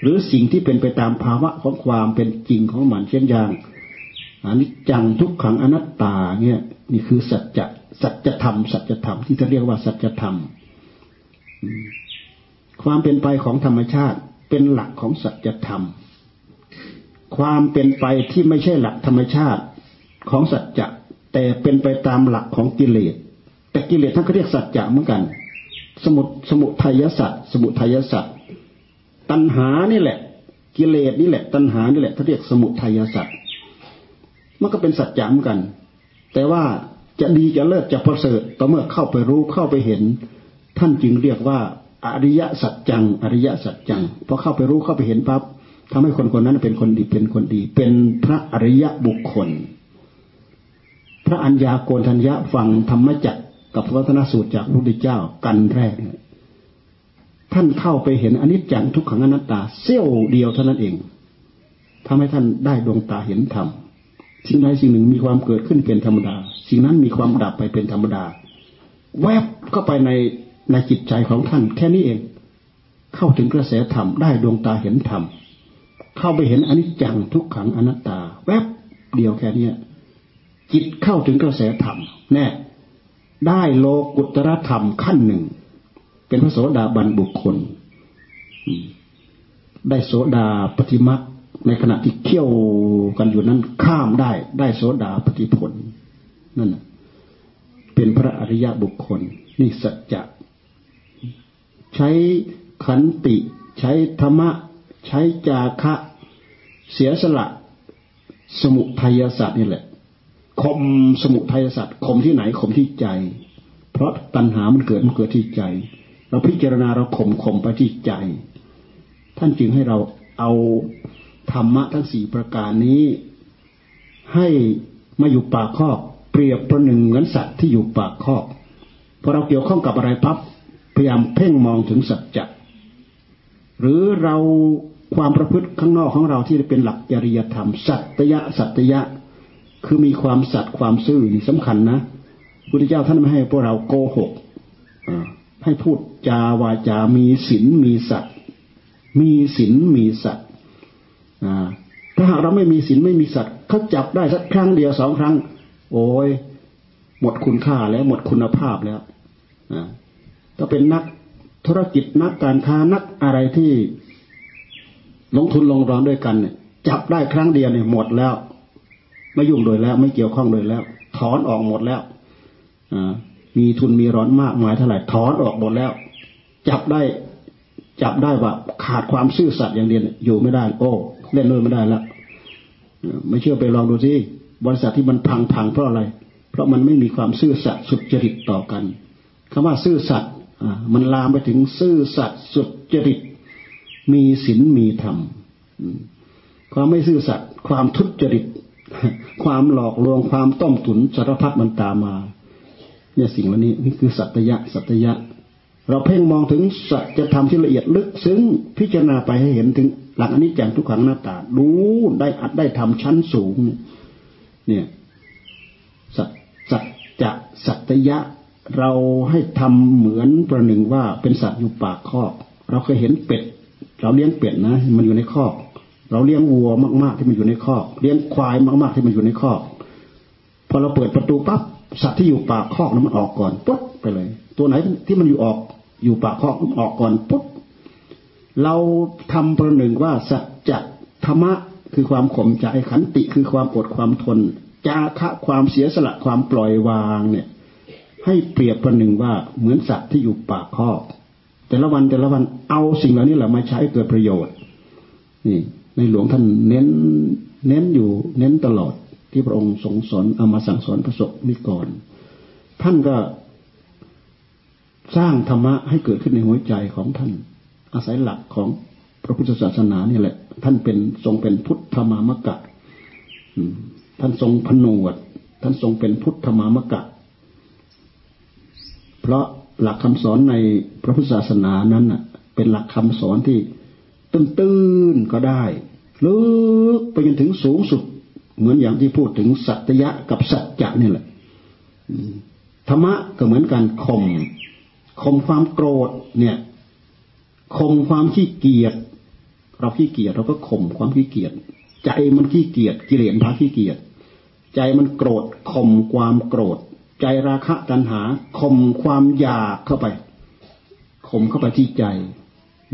หรือสิ่งที่เป็นไปตามภาวะของความเป็นจริงของมันเช่นอย่างอันิจจังทุกขังอนัตตาเนี่ยนี่คือสัจจะสัจธรรมสัจธรรมที่เขาเรียกว่าสัจธรรม ความเป็นไปของธรรมชาติเป็นหลักของสัจธรรม ความเป็นไปที่ไม่ใช่หลักธรรมชาติของสัจจะ แต่เป็นไปตามหลักของกิเลส แต่กิเลสท่านก็เรียกสัจจะเหมือนกัน สมุสมุทัยสัจสมุทัยสัจตัณหานี่แหละ กิเลสนี่แหละ ตัณหานี่แหละเขาเรียกสมุทัยสัจมันก็เป็นสัจจะเหมือนกัน แต่ว่าจะดีจะเลิศจะประเสริฐต่อเมื่อเข้าไปรู้เข้าไปเห็น ท่านจึงเรียกว่า อริยสัจจัง อริยสัจจังพอเข้าไปรู้เข้าไปเห็นปั๊บทำให้คนคนนั้นเป็นคนดีเป็นคนดี เป็นพระอริยบุคคล พระอัญญาโกณทัญญะฟังธรรมจักกับพระวัฒนสูตรจากพระพุทธเจ้ากันแรกท่านเข้าไปเห็นอนิจจังทุกขังอนัตตาเสี้ยวเดียวเท่านั้นเองทำให้ท่านได้ดวงตาเห็นธรรมสิ่งใดสิ่งหนึ่งมีความเกิดขึ้นเป็นธรรมดา สิ่งนั้นมีความดับไปเป็นธรรมดา แวบเข้าไปในในจิตใจของท่าน แค่นี้เอง เข้าถึงกระแสธรรมได้ดวงตาเห็นธรรมเข้าไปเห็นอนิจจังทุกขังอนัตตา แวบเดียวแค่นี้ จิตเข้าถึงกระแสธรรมแน่ได้โลกุตรธรรมขั้นหนึ่ง เป็นพระโสดาบันบุคคล ได้โสดาปฏิมักในขณะที่เขี่ยวกันอยู่นั้นข้ามได้ ได้โสดาปฏิผลนั่นเป็นพระอริยะบุคคล นี่สัจจะใช้ขันติ ใช้ธรรมะ ใช้จาคะ เสียสละ สมุทัยศาสตร์นี่แหละ คมสมุทัยศาสตร์คมที่ไหนคมที่ใจ เพราะตัณหามันเกิดมันเกิดที่ใจ เราพิจารณาเราข่มข่มไปที่ใจ ท่านจึงให้เราเอาธรรมะทั้งสี่ประการนี้ ให้มาอยู่ปากคอกเปรียบประหนึ่งเหมือนสัตว์ที่อยู่ปากคอกพอเราเกี่ยวข้องกับอะไรปั๊บพยายามเพ่งมองถึงสัจจะหรือเราความประพฤติข้างนอกของเราที่เป็นหลักจริยธรรม สัตยะสัตยะ คือมีความสัตย์ความซื่อนี่สำคัญนะพุทธเจ้าท่านไม่ให้พวกเราโกหกให้พูดจาวาจา มีศีลมีสัตย์มีศีลมีสัตย์ถ้าหากเราไม่มีศีลไม่มีสัตย์เขาจับได้สักครั้งเดียวสองครั้ง โอ้ยหมดคุณค่าแล้วหมดคุณภาพแล้วถ้าเป็นนักธุรกิจนักการค้านักอะไรที่ลงทุนลงรอนด้วยกันเนี่ยจับได้ครั้งเดียวเนี่ยหมดแล้ว ไม่ยุ่งโดยแล้ว ไม่เกี่ยวข้องโดยแล้ว ถอนออกหมดแล้วมีทุนมีร้อนมากมายเท่าไหร่ถอนออกหมดแล้ว จับได้จับได้ว่าขาดความซื่อสัตย์อย่างเดียวอยู่ไม่ได้ โอ้ เล่นเลยไม่ได้แล้วไม่เชื่อไปลองดูสิบริษัทที่มันพังพังเพราะอะไร เพราะมันไม่มีความซื่อสัตย์สุจริตต่อกันคำว่าซื่อสัตย์มันลามไปถึงซื่อสัตย์สุจริต มีศีลมีธรรมความไม่ซื่อสัตย์ความทุจริต ความหลอกลวงความต้มตุนสารพัดมันตามมา เนี่ยสิ่งเหล่านี้นี่คือสัตยะสัตยะ เราเพ่งมองถึงสัจธรรมที่ละเอียดลึกซึ้งพิจารณาไปให้เห็นถึงหลักอนิจจังทุกขังหน้าตาดูได้อัดได้ทำชั้นสูง เนี่ยสัจสัจจะสัตยะ เราให้ทำเหมือนประหนึ่งว่าเป็นสัตว์อยู่ปากคอก เราเคยเห็นเป็ด เราเลี้ยงเป็ดนะ มันอยู่ในคอก เราเลี้ยงวัวมาก ๆที่มันอยู่ในคอก เลี้ยงควายมาก ๆที่มันอยู่ในคอก พอเราเปิดประตูปั๊บสัตว์ที่อยู่ปากคอกนั้นมันออกก่อนปุ๊บไปเลย ตัวไหนที่มันอยู่ออกอยู่ปากคอกออกก่อนปุ๊บเราทำประหนึ่งว่าสัจธรรมะคือความข่มใจขันติคือความอดความทน จาคะความเสียสละความปล่อยวางเนี่ย ให้เปรียบประหนึ่งว่าเหมือนสัตว์ที่อยู่ปากคอก แต่ละวันแต่ละวันเอาสิ่งเหล่านี้แหละมาใช้เกิดประโยชน์นี่ ในหลวงท่านเน้นเน้นอยู่เน้นตลอดที่พระองค์ทรงสอนเอามาสั่งสอนพระสงฆ์นิกรท่านก็สร้างธรรมะให้เกิดขึ้นในหัวใจของท่าน อาศัยหลักของพระพุทธศาสนานี่แหละ ท่านเป็นทรงเป็นพุทธมามกะท่านทรงผนวด ท่านทรงเป็นพุทธมามกะ เพราะหลักคำสอนในพระพุทธศาสนานั้นเป็นหลักคำสอนที่ ตื้นๆก็ได้ลึกไปจนถึงสูงสุด เหมือนอย่างที่พูดถึงสัตยะกับสัจจะนี่แหละธรรมะก็เหมือนกันข่มข่มความโกรธเนี่ยข่มความขี้เกียจเราขี้เกียจเราก็ข่มความขี้เกียจใจมันขี้เกียจกิเลสพาขี้เกียจใจมันโกรธข่มความโกรธ ใจราคะตัณหาข่มความอยากเข้าไปข่มเข้าไปที่ใจ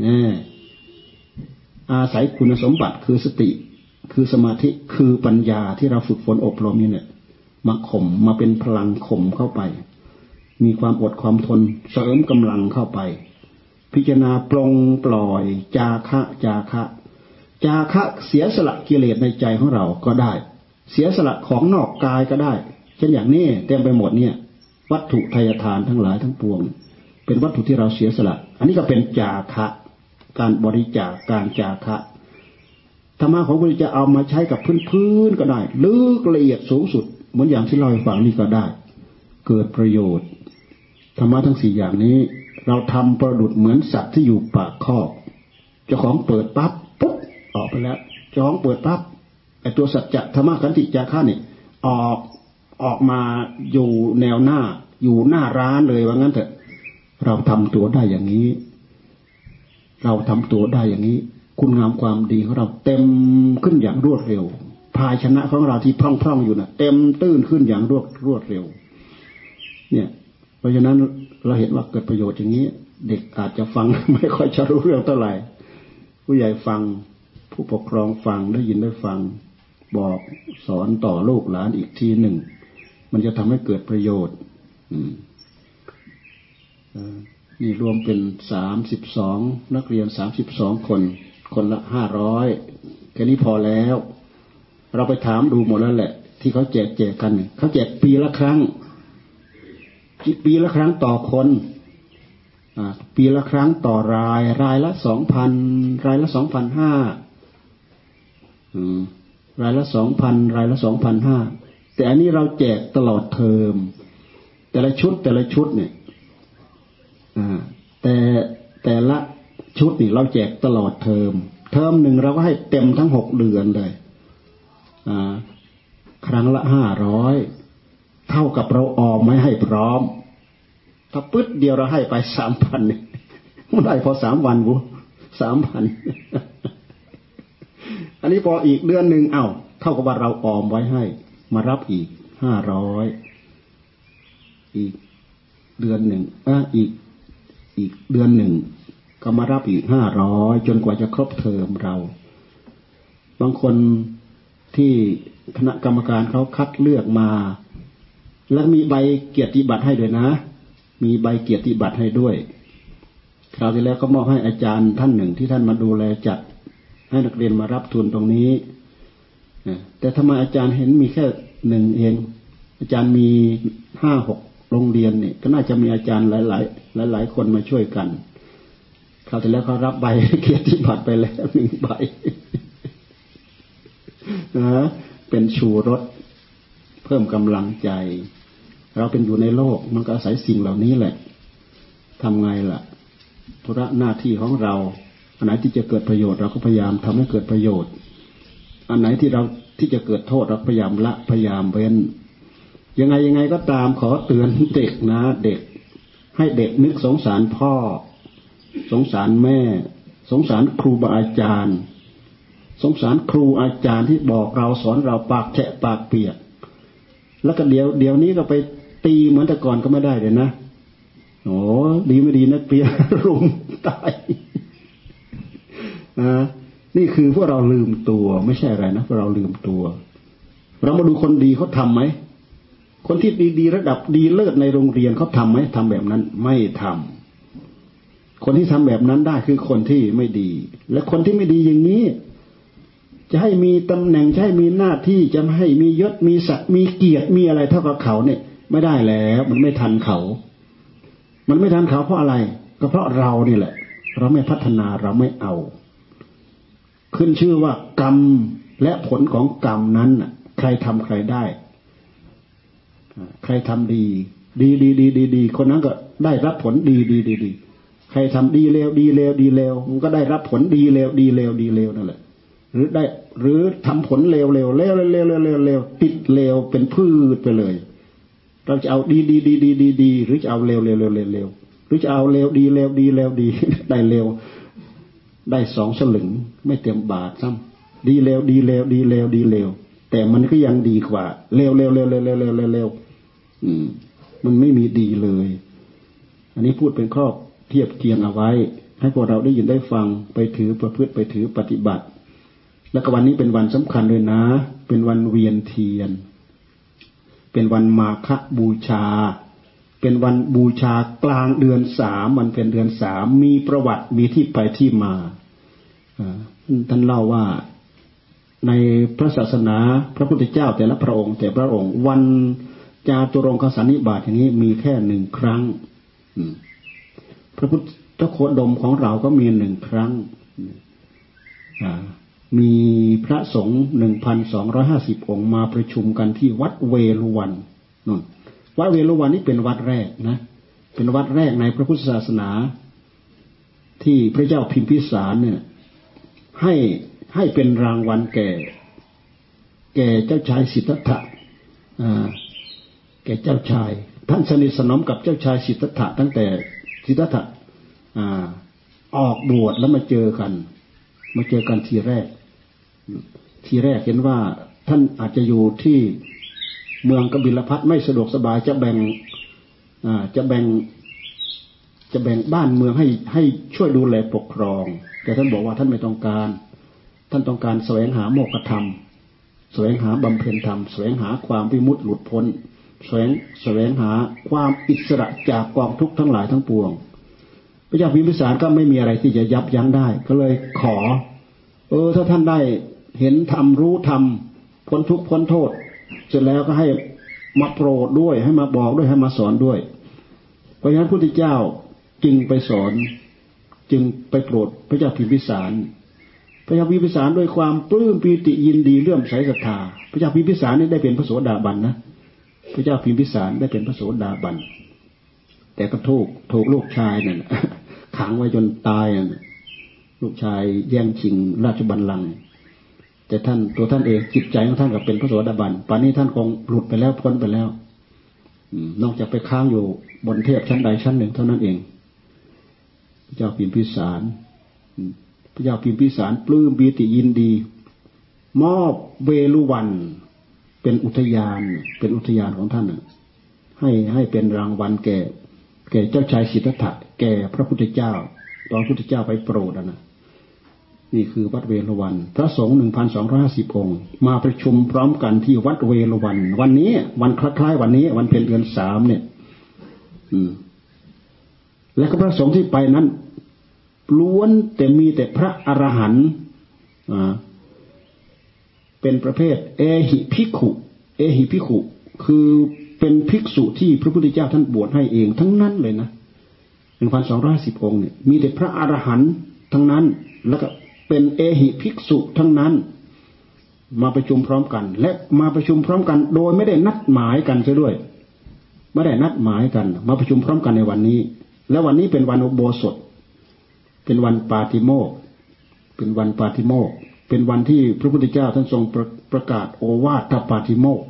นี่ อาศัยคุณสมบัติคือสติ คือสมาธิคือปัญญาที่เราฝึกฝนอบรมนี่เนี่ยมาข่มมาเป็นพลังข่มเข้าไป มีความอดความทนเสริมกำลังเข้าไป พิจารณาปลงปล่อย จาคะจาคะ จาคะเสียสละกิเลสในใจของเราก็ได้ เสียสละของนอกกายก็ได้ เช่นอย่างนี้เต็มไปหมดเนี่ย วัตถุทายทานทั้งหลายทั้งปวง เป็นวัตถุที่เราเสียสละ อันนี้ก็เป็นจาคะ การบริจาคการจาคะธรรมะของพระจ้าเอามาใช้กับพื้นๆก็ได้ ลึกละเอียดสูงสุด เหมือนอย่างที่เราฟังนี่ก็ได้ เกิดประโยชน์ธรรมะทั้งสี่อย่างนี้ เราทำประดุดเหมือนสัตว์ที่อยู่ปากคอกเจ้าของเปิดปั๊บปุ๊บออกไปแล้วเจ้าของเปิดปั๊บไอตัวสัจจะธรรมะขันติจาระเนี่ยออกออกมาอยู่แนวหน้า อยู่หน้าร้านเลยว่างั้นเถอะ เราทำตัวได้อย่างนี้ เราทำตัวได้อย่างนี้ คุณงามความดีของเราเต็มขึ้นอย่างรวดเร็ว ภายชนะของเราที่พร่องๆอยู่นะ่ะ เต็มตื้นขึ้นอย่างรวดรวดเร็ว เนี่ย เพราะฉะนั้นเราเห็นว่าเกิดประโยชน์อย่างนี้ เด็กอาจจะฟังไม่ค่อยจะรู้เรื่องเท่าไหร่ ผู้ใหญ่ฟังผู้ปกครองฟังได้ยินได้ฟัง บอกสอนต่อลูกหลานอีกทีหนึ่ง มันจะทำให้เกิดประโยชน์ อืม นี่รวมเป็นสามสิบสองนักเรียนสามสิบสองคน คนละห้าร้อยแค่นี้พอแล้ว เราไปถามดูหมดแล้วแหละ ที่เขาแจกแจกกันเขาแจกปีละครั้งปีละครั้งต่อคนปีละครั้งต่อราย รายละสองพันรายละสองพันห้ารายละสองพันรายละสองพันห้าแต่อันนี้เราแจกตลอดเทอม แต่ละชุดแต่ละชุดเนี่ย แต่แต่ละชุดนี่เราแจกตลอดเทอม เทอมหนึ่งเราก็ให้เต็มทั้งหกเดือนเลยครั้งละห้าร้อยเท่ากับเราออมไม่ให้พร้อม ถ้าปึ๊ดเดียวเราให้ไปสามพันมันได้พอสามวันกูสามพันอันนี้พออีกเดือนหนึ่งเอา้าเท่ากับว่าเราออมไว้ให้ มารับอีกห้าร้อยอีกเดือนหนึ่งอะอีก อีกเดือนหนึ่ง ก็มารับอีกห้าร้อยจนกว่าจะครบเทอมเรา บางคนที่คณะกรรมการเขาคัดเลือกมา แล้วมีใบเกียรติบัตรให้ด้วยนะ มีใบเกียรติบัตรให้ด้วยคราวที่แล้วก็มอบให้อาจารย์ท่านหนึ่งที่ท่านมาดูแลจัด ให้นักเรียนมารับทุนตรงนี้แต่ทำไมอาจารย์เห็นมีแค่หนึ่งเอง อาจารย์มีห้าหกโรงเรียนเนี่ยก็น่าจะมีอาจารย์หลายๆ หลายๆคนมาช่วยกันคราวที่แล้วเขารับใบเกียรติบัตรไปแล้วหนึ่งใบนะเป็นชูรสเพิ่มกำลังใจ เราเป็นอยู่ในโลก มันก็อาศัยสิ่งเหล่านี้แหละทำไงล่ะธุระหน้าที่ของเราอันไหนที่จะเกิดประโยชน์เราก็พยายามทำให้เกิดประโยชน์ อันไหนที่เราที่จะเกิดโทษเราพยายามละพยายามเว้นยังไงยังไงก็ตามขอเตือนเด็กนะ เด็ก ให้เด็กนึกสงสารพ่อ สงสารแม่ สงสารครูบาอาจารย์ สงสารครูอาจารย์ที่บอกเราสอนเราปากแฉะปากเปียก แล้วก็เดี๋ยวเดี๋ยวนี้ก็ไปตีเหมือนแต่ก่อนก็ไม่ได้เลยนะโอ้ดีไม่ดีนะเปียรุมตายนะนี่คือพวกเราลืมตัว ไม่ใช่อะไรนะพวกเราลืมตัว เรามาดูคนดีเขาทำไหม คนที่ดีๆระดับดีเลิศในโรงเรียนเขาทำไหมทำแบบนั้นไม่ทำคนที่ทำแบบนั้นได้คือคนที่ไม่ดี และคนที่ไม่ดีอย่างนี้ จะให้มีตำแหน่งจะให้มีหน้าที่จะให้มียศมีศักดิ์มีเกียรติมีอะไรเท่ากับเขาเนี่ย ไม่ได้แล้ว มันไม่ทันเขา มันไม่ทันเขาเพราะอะไร ก็เพราะเรานี่แหละ เราไม่พัฒนาเราไม่เอา ขึ้นชื่อว่ากรรมและผลของกรรมนั้นใครทำใครได้ ใครทำดี ดีดีดีดีดีคนนั้นก็ได้รับผลดีดีดีดีใครทำดีเลวดีเลวดีเลวมันก็ได้รับผลดีเลวดีเลวดีเลวนั่นแหละ หรือได้ หรือทำผลเลวเลวเลวเลวเลวเลวเลวติดเลวเป็นพืชไปเลย เราจะเอาดีดีดีดีดีดีหรือจะเอาเลวเลวเลวเลวเลวหรือจะเอาเลวดีเลวดีเลวดีได้เลวได้สองสลึงไม่เต็มบาทซ้ำดีเลวดีเลวดีเลวดีเลวแต่มันก็ยังดีกว่าเลวเลวเลวเลวเลวเลวเลว อืม มันไม่มีดีเลย อันนี้พูดเป็นข้อเทียบเคียงเอาไว้ ให้พวกเราได้ยินได้ฟังไปถือประพฤติไปถือปฏิบัติ แล้วก็วันนี้เป็นวันสำคัญเลยนะ เป็นวันเวียนเทียน เป็นวันมาฆบูชา เป็นวันบูชากลางเดือนสามวันเป็นเดือนสามมีประวัติมีที่ไปที่มาท่านเล่าว่าในพระศาสนาพระพุทธเจ้าแต่ละพระองค์แต่พระองค์วัน จาตุรงคสันนิบาตอย่างนี้มีแค่หนึ่งครั้งพระพุทธโคดมของเราก็มีหนึ่งครั้งมีพระสงฆ์หนึ่งพันสองร้อยห้าสิบองค์มาประชุมกันที่วัดเวลุวันนนวัดเวลุวันนี้เป็นวัดแรกนะ เป็นวัดแรกในพระพุทธศาสนา ที่พระเจ้าพิมพิสารเนี่ย ให้ให้เป็นรางวัลแก่ แก่เจ้าชายสิทธัตถะ แก่เจ้าชาย ท่านสนิทสนมกับเจ้าชายสิทธัตถะตั้งแต่สิทธัตถะออกบวชแล้วมาเจอกัน มาเจอกันทีแรก ทีแรกเห็นว่าท่านอาจจะอยู่ที่เมืองกบิลพัทไม่สะดวกสบายจะแบ่งจะแบ่งจะแบ่งบ้านเมืองให้ให้ช่วยดูแลปกครอง แต่ท่านบอกว่าท่านไม่ต้องการ ท่านต้องการแสวงหาโมกธรรม แสวงหาบำเพ็ญธรรม แสวงหาความวิมุตติหลุดพ้น แสวงแสวงหาความอิสระจากกองทุกข์ทั้งหลายทั้งปวง พระเจ้าพิมพิสารก็ไม่มีอะไรที่จะยับยั้งได้ ก็เลยขอ เออ ถ้าท่านได้เห็นธรรมรู้ธรรมพ้นทุกข์พ้นโทษ เสร็จแล้วก็ให้มาโปรดด้วยให้มาบอกด้วยให้มาสอนด้วย เพราะฉะนั้นพระพุทธเจ้าจึงไปสอนจึงไปโปรดพระเจ้าพิมพิสาร พระเจ้าพิมพิสารด้วยความปลื้มปีติยินดีเลื่อมใสศรัทธา พระเจ้าพิมพิสารนี่ได้เป็นพระโสดาบันนะ พระเจ้าพิมพิสารได้เป็นพระโสดาบัน แต่ก็ถูกถูกลูกชายเนั่นขังไว้จนตายลูกชายแย่งชิงราชบัลลังก์แต่ท่านตัวท่านเองจิตใจของท่านก็เป็นพระโสดาบันป่านนี้ท่านคงหลุดไปแล้วพ้นไปแล้วนอกจากไปค้างอยู่บนเทพชั้นใดชั้นหนึ่งเท่านั้นเอง พระเจ้าพิมพิสารพระเจ้าพิมพิสารปลื้มบีติยินดี มอบเวลุวัน เป็นอุทยาน เป็นอุทยานของท่านให้ให้เป็นรางวัลแก่ แก่เจ้าชายสิทธัตถะแก่พระพุทธเจ้า ตอนพระพุทธเจ้าไปโปรดนะนี่คือวัดเวรวัน พระสงฆ์หนึ่งพันสองร้อยห้าสิบองค์มาประชุมพร้อมกันที่วัดเวรวัน วันนี้ วันคล้ายๆวันนี้ วันเพ็ญเดือนสามเนี่ย อืม และก็พระสงฆ์ที่ไปนั้นล้วนแต่มีแต่พระอรหันต์อ่า เป็นประเภท เอหิภิกขุ เอหิภิกขุ คือเป็นภิกษุที่พระพุทธเจ้าท่านบวชให้เองทั้งนั้นเลยนะหนึ่งพันสองร้อยสิบองค์เนี่ยมีแต่พระอรหันต์ทั้งนั้น แล้วก็เป็นเอหิภิกษุทั้งนั้น มาประชุมพร้อมกัน และมาประชุมพร้อมกัน โดยไม่ได้นัดหมายกันซะด้วย ไม่ได้นัดหมายกัน มาประชุมพร้อมกันในวันนี้ และวันนี้เป็นวันอุโบสถ เป็นวันปาติโมกเป็นวันปาติโมก เป็นวันที่พระพุทธเจ้าท่านทรงประประกาศโอวาทปาติโมก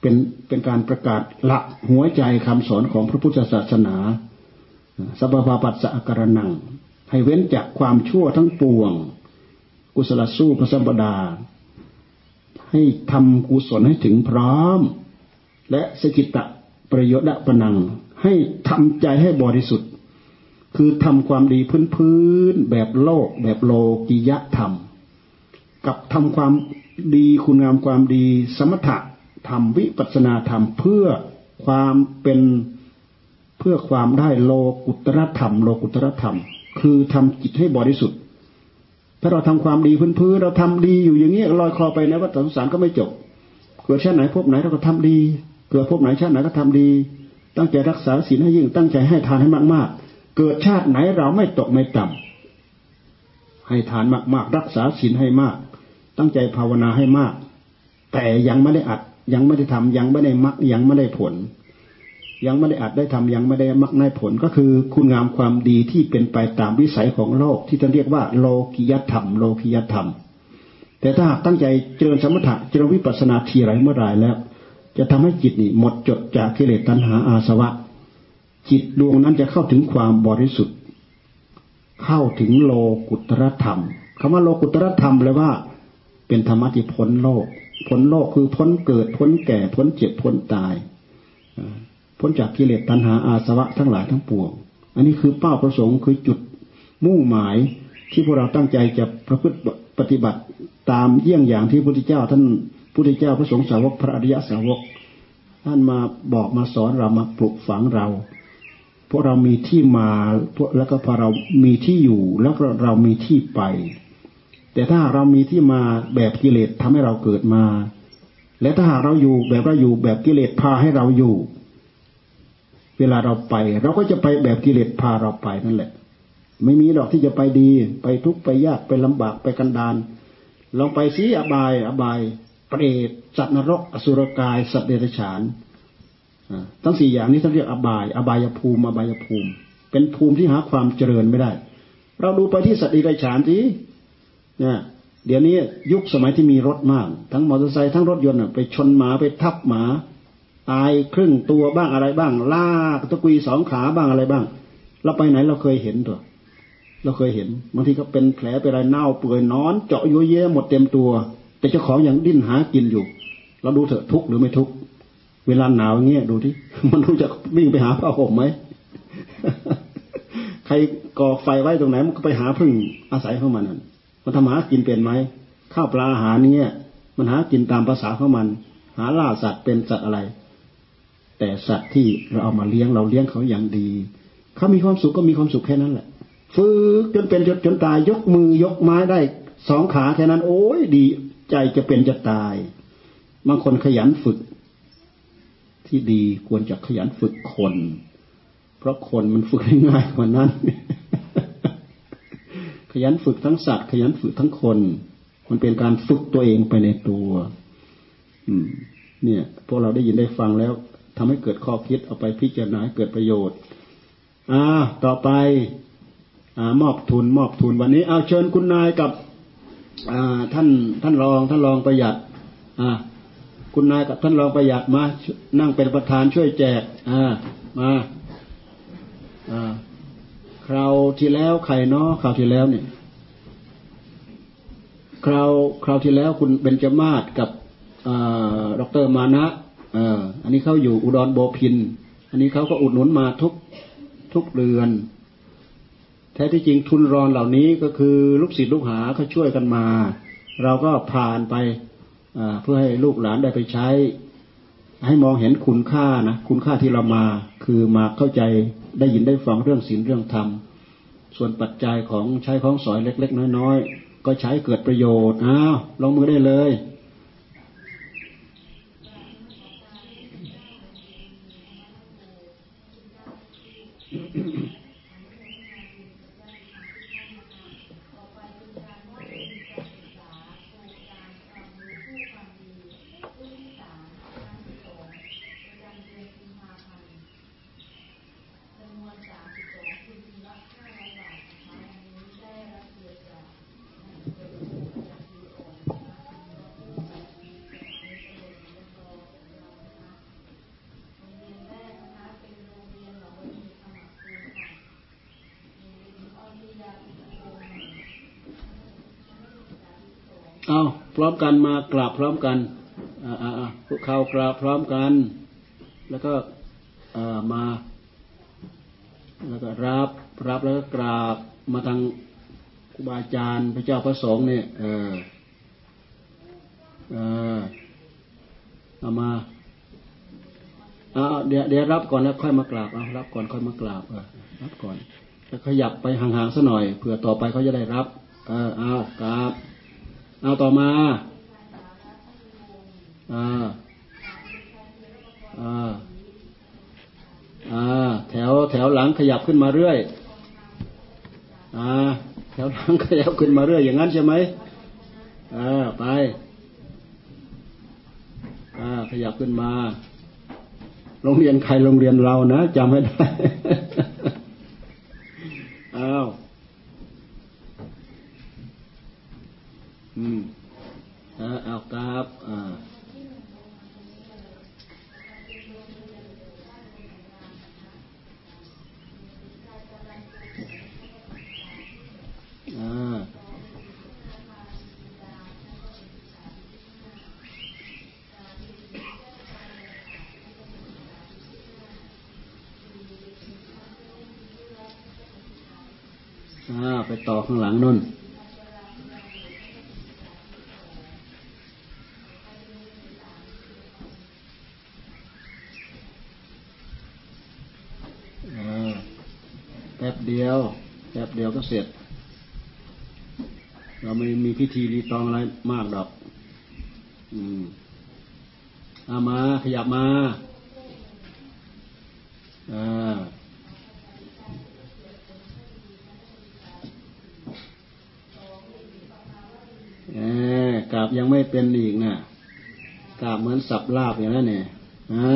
เป็นเป็นการประกาศหลักหัวใจคำสอนของพระพุทธศาสนาสัพพะปัสสะกรนัง ให้เว้นจากความชั่วทั้งปวง กุศลสู้พระสัมปดา ให้ทำกุศลให้ถึงพร้อม และสกิตะประโยชน์ปนัง ให้ทำใจให้บริสุทธิ์ คือทำความดีพื้นพื้นแบบโลก แบบโลกิยธรรม กับทำความดีคุณงามความดี สมถะธรรมวิปัสนาธรรมเพื่อความเป็นเพื่อความได้โลกุตรธรรม โลกุตรธรรม คือทำจิตให้บริสุทธิ์ ถ้าเราทำความดีพื้นๆเราทำดีอยู่อย่างนี้ลอยคอไปในวัฏสงสารก็ไม่จบเกิดชาติไหนพบไหนเราก็ทำดีเกิดพบไหนชาติไหนก็ทำดี ตั้งใจรักษาศีลให้ยิ่งตั้งใจให้ทานให้มากๆ เกิดชาติไหนเราไม่ตกไม่ต่ำให้ทานมากๆ รักษาศีลให้มาก ตั้งใจภาวนาให้มาก แต่ยังไม่ได้อัด ยังไม่ได้ทำยังไม่ได้มักยังไม่ได้ผล ยังไม่ได้อาจได้ทำยังไม่ได้มักได้ผล ก็คือคุณงามความดีที่เป็นไปตามวิสัยของโลก ที่ท่านเรียกว่า โลกิยธรรม โลกิยธรรม แต่ถ้าหากตั้งใจเจริญสมถะเจริญวิปัสสนาทีไรเมื่อไรแล้ว จะทำให้จิตนี่หมดจดจากกิเลสตัณหาอาสวะ จิตดวงนั้นจะเข้าถึงความบริสุทธิ์ เข้าถึงโลกุตรธรรมคำว่าโลกุตรธรรมแปลว่า เป็นธรรมะที่พ้นโลก พ้นโลกคือพ้นเกิด พ้นแก่ พ้นเจ็บ พ้นตาย พ้นจากกิเลสตัณหาอาสวะทั้งหลายทั้งปวง อันนี้คือเป้าประสงค์คือจุดมุ่งหมายที่พวกเราตั้งใจจะประพฤติปฏิบัติตามเยี่ยงอย่างที่พระพุทธเจ้า ท่านพุทธเจ้าพระสงฆ์สาวกพระอริยสาวก ท่านมาบอกมาสอนเรามาปลุกฝังเรา พวกเรามีที่มาแล้วก็พอเรามีที่อยู่แล้วเรามีที่ไป แต่ถ้าเรามีที่มาแบบกิเลสทำให้เราเกิดมา และถ้าหากเราอยู่แบบเราอยู่แบบกิเลสพาให้เราอยู่ เวลาเราไป เราก็จะไปแบบกิเลสพาเราไปนั่นแหละ ไม่มีหรอกที่จะไปดี ไปทุกข์ไปยากไปลำบากไปกันดานลองไปซีอบายอบายเปรตสัตว์นรกอสุรกาย สัตว์เดรัจฉาน ทั้งสี่อย่างนี้ท่านเรียกอบาย อบายภูมิอบายภูมิ เป็นภูมิที่หาความเจริญไม่ได้ เราดูไปที่สัตว์เรัจฉานสิเนี่ยเดี๋ยวนี้ยุคสมัยที่มีรถมาก ทั้งมอเตอร์ไซค์ทั้งรถยนต์ไปชนหมาไปทับหมาตายครึ่งตัวบ้างอะไรบ้างลากตะกุยสองขาบ้างอะไรบ้าง เราไปไหนเราเคยเห็นตัว เราเคยเห็นบางทีก็เป็นแผลเป็นอะไรเน่าเปื่อยนอน เจาะยุ่ยเย่หมดเต็มตัว แต่เจ้าของยังดิ้นหากินอยู่ เราดูเถอะทุกข์หรือไม่ทุกข์ เวลาหนาวเงี้ยดูที่มันรู้จะวิ่งไปหาผ้าห่มไหมใครก่อไฟไว้ตรงไหนมันก็ไปหาพึ่งอาศัยเข้ามันมันทำหากินเป็นไหมข้าวปลาอาหารเนี้ยมันหากินตามภาษาของมัน หาล่าสัตว์เป็นสัตว์อะไร แต่สัตว์ที่เราเอามาเลี้ยงเราเลี้ยงเขาอย่างดีเขามีความสุขก็มีความสุขแค่นั้นแหละฝึกจนเป็นจนจนตายยกมือยกไม้ได้สองขาแค่นั้น โอ้ยดีใจจะเป็นจะตาย บางคนขยันฝึก ที่ดีควรจะขยันฝึกคน เพราะคนมันฝึกง่ายกว่านั้น ขยันฝึกทั้งสัตว์ ขยันฝึกทั้งคน มันเป็นการฝึกตัวเองไปในตัว อืม เนี่ยพวกเราได้ยินได้ฟังแล้วทำให้เกิดข้อคิดเอาไปพิจารณาเกิดประโยชน์ อ่า ต่อไป อ่ามอบทุน มอบทุนวันนี้ เอาเชิญคุณนายกับ อ่าท่านท่านรองท่านรองประหยัด อ่า คุณนายกับท่านรองประหยัดมา นั่งเป็นประธานช่วยแจก อ่า มาอ่าคราวที่แล้วใครเนาะคราวที่แล้วเนี่ยคราวคราวที่แล้วคุณเบญจมาศกับดรมานะอันนี้เขาอยู่อุดรโบพิน อันนี้เขาก็อุดหนุนมาทุกทุกเดือน แท้ที่จริงทุนรอนเหล่านี้ก็คือลูกศิษย์ลูกหาเขาช่วยกันมา เราก็ผ่านไป เพื่อให้ลูกหลานได้ไปใช้ ให้มองเห็นคุณค่านะคุณค่าที่เรามาคือมาเข้าใจได้ยินได้ฟังเรื่องศีลเรื่องธรรม ส่วนปัจจัยของใช้ของสอยเล็ก ๆ น้อยๆ ก็ใช้เกิดประโยชน์อ้าวลงมือได้เลยอ อมกันมากราบพร้อมกันอ่าอ่าพวกเขากราบพร้อมกัน แล้วก็มาแล้วก็รับรับแล้วก็กราบมาทางครูบาอาจารย์พระเจ้าพระสงฆ์เนี่ยเออเออเอามาเอาเดี๋ยวเดี๋ยวรับก่อนแล้วค่อยมากราบเอารับก่อนค่อยมากราบเออรับก่อนแล้วขยับไปห่างๆสัหน่อยเผื่อต่อไปเขาจะได้รับ เออเอากราบ เอาต่อมาอ่าอ่าอ่าแถวแถวหลังขยับขึ้นมาเรื่อยอ่าแถวหลังขยับขึ้นมาเรื่อยอย่างนั้นใช่ไหมอ่าไปอ่าขยับขึ้นมาโรงเรียนใครโรงเรียนเรานะจำไม่ได้ ธีรีตองอะไรมากดอก อืมามาขยับมาอ่าเออกราบยังไม่เป็นอีกนะกราบเหมือนสับลาบอย่างนั้นเนี่ยนะ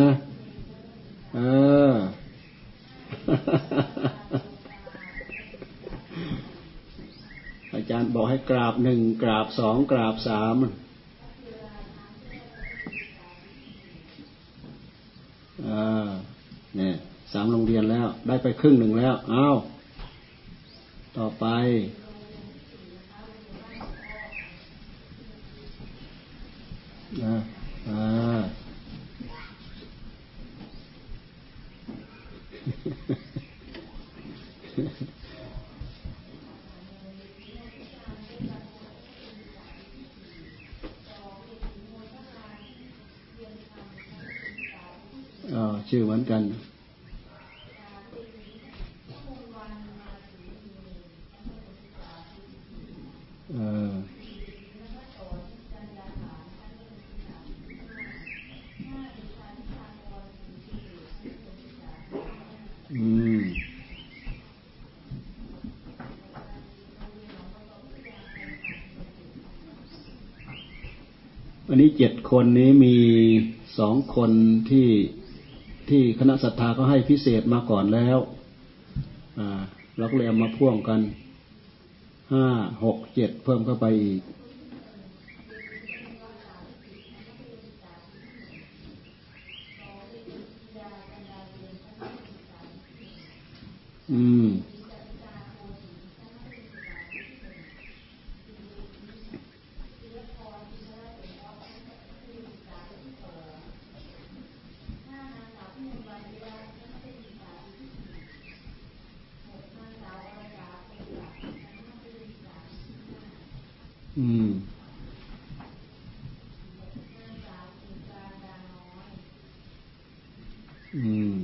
บหนึ่งกราบสองกราบสามอ่าเนี่ยสามโรงเรียนแล้ว ได้ไปครึ่งหนึ่งแล้วเอาต่อไปอ่าอ่า ชื่อเหมือนกัน เอออืมอันนี้เจ็ดคนนี้มีสองคนที่ ที่คณะศรัทธาก็ให้พิเศษมาก่อนแล้วเราก็เลยเอามาพ่วงกันห้าหกเจ็ดเพิ่มเข้าไปอีก อืมอืม อืม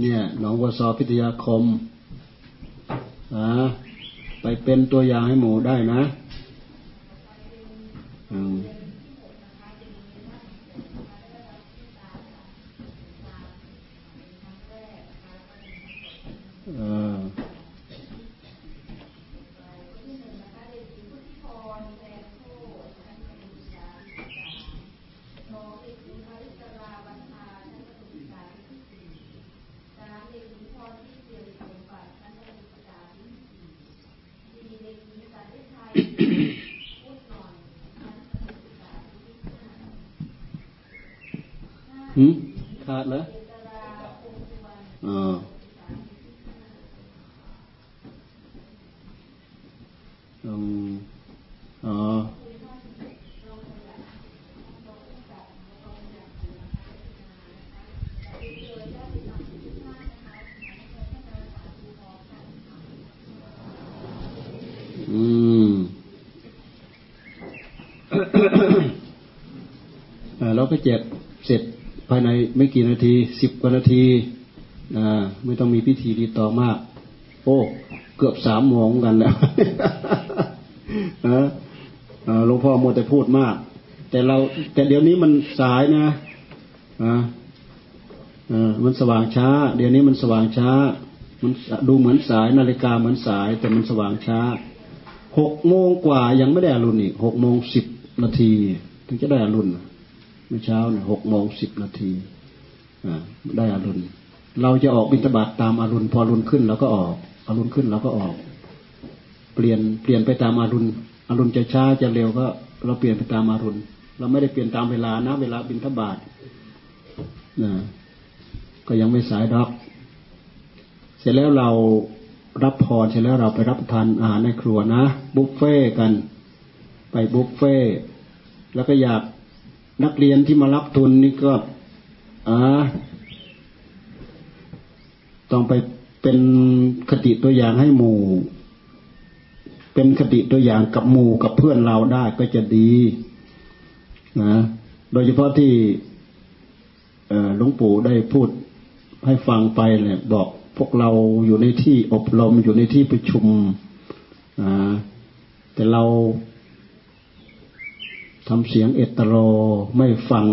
เนี่ย สองวัวซอพิทยาคมอ่าไปเป็นตัวอย่างให้หมูได้นะ อืมเออ หืมขาดเหรออ๋ออืมอ๋ออืมเราก็เจ็ดเสร็จภายใน ไม่กี่นาทีสิบกว่านาทีอ่าไม่ต้องมีพิธีดีต่อมาก โอ้เกือบสามโมงกันแล้วหลวงพ่อโมแต่พูดมาก แต่เราแต่เดี๋ยวนี้มันสายนะอ่ามันสว่างช้า เดี๋ยวนี้มันสว่างช้า มันดูเหมือนสายนาฬิกาเหมือนสาย แต่มันสว่างช้าหกโมงกว่ายังไม่ได้อรุณอีกหกโมงสิบนาที ถึงจะได้อรุณเมื่อเช้าเนี่ยหกโมงสิบนาที ได้อารุณ เราจะออกบิณฑบาตตามอารุณ พออรุณขึ้นเราก็ออกอารุณขึ้นเราก็ออก เปลี่ยนเปลี่ยนไปตามอารุณอารุณจะช้าจะเร็วก็เราเปลี่ยนไปตามอารุณ เราไม่ได้เปลี่ยนตามเวลานะ เวลาบิณฑบาตนะก็ยังไม่สายดอก เสร็จแล้วเรารับพรเสร็จแล้วเราไปรับประทานอาหารในครัวนะบุฟเฟ่กัน ไปบุฟเฟ่แล้วก็อยากนักเรียนที่มารับทุนนี่ก็ อ่าต้องไปเป็นคติตัวอย่างให้หมู่ เป็นคติตัวอย่างกับหมู่กับเพื่อนเราได้ก็จะดีนะโดยเฉพาะที่หลวงปู่ได้พูดให้ฟังไปเนี่ย บอกพวกเราอยู่ในที่อบรมอยู่ในที่ประชุมแต่เราทำเสียงเอตโรไม่ฟัง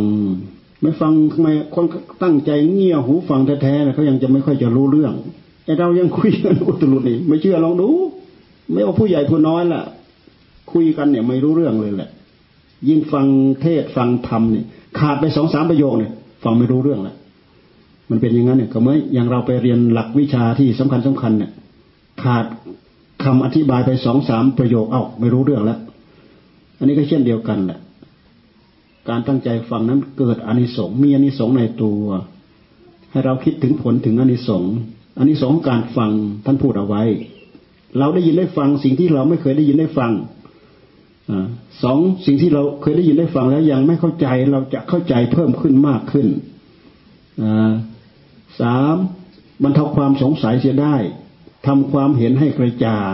ไม่ฟังทำไมคนตั้งใจเงี่ยหูฟังแท้ๆเขายังจะไม่ค่อยจะรู้เรื่องไอเรายังคุยกันอุตรุดนี่ไม่เชื่อลองดู ไม่ว่าผู้ใหญ่ผู้น้อยล่ะ คุยกันเนี่ยไม่รู้เรื่องเลยแหละ ยิ่งฟังเทศฟังธรรมเนี่ยขาดไปสองสามประโยคเนี่ยฟังไม่รู้เรื่องแหละมันเป็นอย่างนั้นเนี่ยก็เมืออย่างเราไปเรียนหลักวิชาที่สำคัญสำคัญเนี่ยขาดคำอธิบายไปสองสามประโยค เอ้าไม่รู้เรื่องแล้ว อันนี้ก็เช่นเดียวกันแหละ การตั้งใจฟังนั้นเกิดอานิสงส์มีอานิสงส์ในตัว ให้เราคิดถึงผลถึงอานิสงส์อานิสงส์การฟังท่านพูดเอาไว้ เราได้ยินได้ฟังสิ่งที่เราไม่เคยได้ยินได้ฟังอสองสิ่งที่เราเคยได้ยินได้ฟังแล้วยังไม่เข้าใจเราจะเข้าใจเพิ่มขึ้นมากขึ้นสามบรรเทาความสงสัยเสียได้ทำความเห็นให้กระจ่าง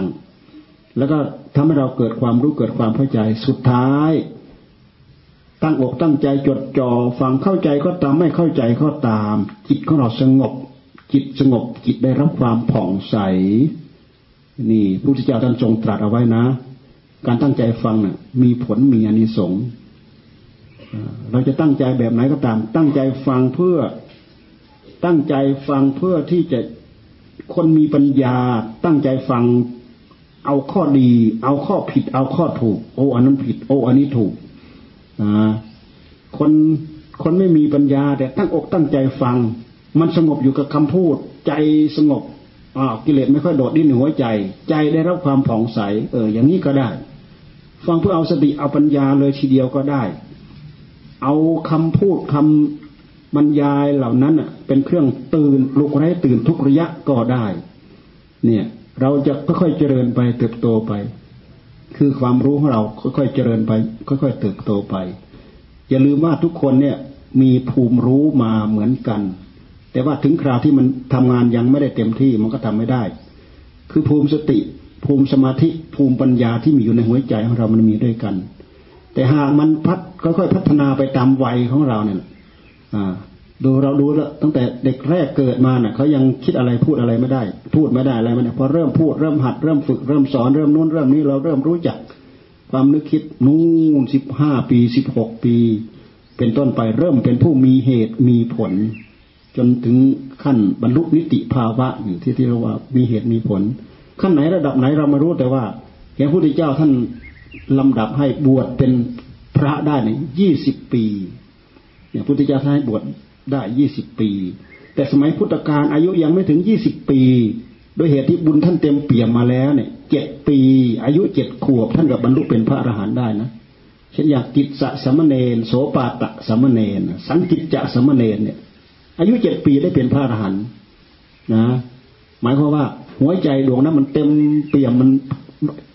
แล้วก็ทำให้เราเกิดความรู้เกิดความเข้าใจสุดท้าย ตั้งอกตั้งใจจดจ่อฟังเข้าใจก็ตามไม่เข้าใจก็ตาม จิตของเราสงบ จิตสงบจิตได้รับความผ่องใส นี่พระพุทธเจ้าท่านทรงตรัสเอาไว้นะ การตั้งใจฟังน่ะ มีผลมีอานิสงส์เราจะตั้งใจแบบไหนก็ตาม ตั้งใจฟังเพื่อตั้งใจฟังเพื่อที่จะคนมีปัญญา ตั้งใจฟังเอาข้อดี เอาข้อผิด เอาข้อถูก โอ้อันนั้นผิด โอ้อันนี้ถูก คนคนไม่มีปัญญาแต่ตั้งอกตั้งใจฟัง มันสงบอยู่กับคำพูด ใจสงบกิเลสไม่ค่อยโดดดิ้นหัวใจ ใจได้รับความผ่องใส เออ อย่างนี้ก็ได้ ฟังเพื่อเอาสติเอาปัญญาเลยทีเดียวก็ได้ เอาคำพูดคำบรรยายเหล่านั้นเป็นเครื่องตื่นลุกไร้ตื่นทุกระยะก็ได้ เนี่ย เราจะค่อยๆเจริญไปเติบโตไป คือความรู้ของเราค่อยๆเจริญไป ค่อยๆเติบโตไป อย่าลืมว่าทุกคนเนี่ยมีภูมิรู้มาเหมือนกัน แต่ว่าถึงคราวที่มันทำงานยังไม่ได้เต็มที่มันก็ทำไม่ได้ คือภูมิสติ ภูมิสมาธิภูมิปัญญาที่มีอยู่ในหัวใจของเรามันมีด้วยกัน แต่หากมันพัดค่อยๆพัฒนาไปตามวัยของเราเนี่ย ดูเราดูแล้วตั้งแต่เด็กแรกเกิดมาเน่ะเขายังคิดอะไรพูดอะไรไม่ได้ พูดไม่ได้อะไรไม่ได้พอเริ่มพูดเริ่มหัดเริ่มฝึกเริ่มสอนเริ่มนู้นเริ่มนี้เราเริ่มรู้จัก ความนึกคิดนู่นสิบห้าปีสิบหกปี เป็นต้นไปเริ่มเป็นผู้มีเหตุมีผล จนถึงขั้นบรรลุนิติภาวะอยู่ที่ที่เราว่ามีเหตุมีผล ขั้นไหนระดับไหนเรามารู้แต่ว่าอย่างพระพุทธเจ้าท่านลำดับให้บวชเป็นพระได้ในยี่สิบปี เนี่ยพุทธเจ้าท่านให้บวช ได้ยี่สิบปี แต่สมัยพุทธกาลอายุยังไม่ถึงยี่สิบปี โดยเหตุที่บุญท่านเต็มเปี่ยมมาแล้วเนี่ยเจ็ดปี อายุเจ็ดขวบท่านกับบรรลุเป็นพระอรหันต์ได้นะเช่นอย่างกิจสะสมณเณรโสปาตะสมณเณรสังกิจจะสมณเณรเนี่ยอายุเจ็ดปีได้เป็นพระอรหันต์นะหมายความว่าหัวใจดวงนั้นมันเต็มเปี่ยมมัน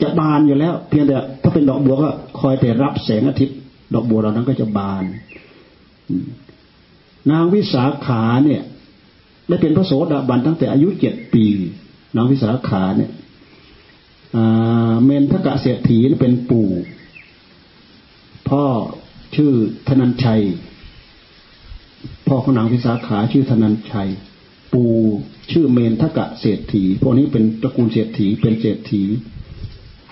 จะบานอยู่แล้ว เพียงแต่ถ้าเป็นดอกบัวก็คอยแต่รับแสงอาทิตย์ ดอกบัวเรานั้นก็จะบาน นางวิสาขาเนี่ยได้เป็นพระโสดาบันตั้งแต่อายุเจ็ดปี นางวิสาขาเนี่ยเมนทกะเศรษฐีเป็นปู่ พ่อชื่อธนันชัย พ่อของนางวิสาขาชื่อธนันชัย ปู่ชื่อเมนทกะเศรษฐีพวกนี้เป็นตระกูลเศรษฐีเป็นเศรษฐี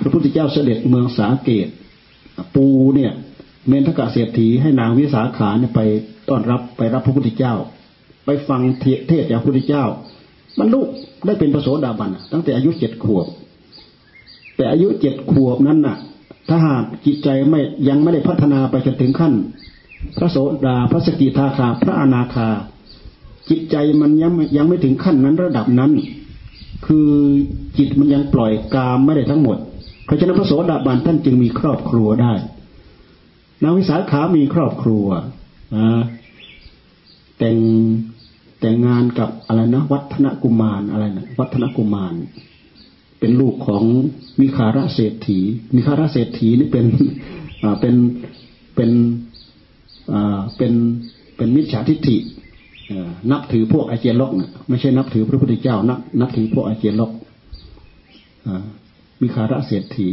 พระพุทธเจ้าเสด็จเมืองสาเกต ปูเนี่ย เมนทกะเศรษฐีให้นางวิสาขาเนี่ยไปต้อนรับไปรับพระพุทธเจ้า ไปฟังเทศจากพระพุทธเจ้าบรรลุได้เป็นพระโสดาบันตั้งแต่อายุเจ็ดขวบ แต่อายุเจ็ดขวบนั้นน่ะ ถ้าหากจิตใจไม่ยังไม่ได้พัฒนาไปจนถึงขั้น พระโสดาพระสกิทาคา พระอนาคา จิตใจมันยังยังไม่ถึงขั้นนั้นระดับนั้น คือจิตมันยังปล่อยกามไม่ได้ทั้งหมดเพราะฉะนั้นพระโสดาบันท่านจึงมีครอบครัวได้ นางวิสาขามีครอบครัวนะแต่งแต่งงานกับอะไรนะวัฒนกุมารอะไรนะวัฒนกุมาร เป็นลูกของมิคาราเศรษฐีมิคาราเศรษฐีนี่เป็นอ่าเป็นเป็นอ่าเป็นเป็นมิจฉาทิฏฐินับถือพวกอาเจียนกนะไม่ใช่นับถือพระพุทธเจ้านับนับถือพวกอาเจียนกมิคาราเศรษฐี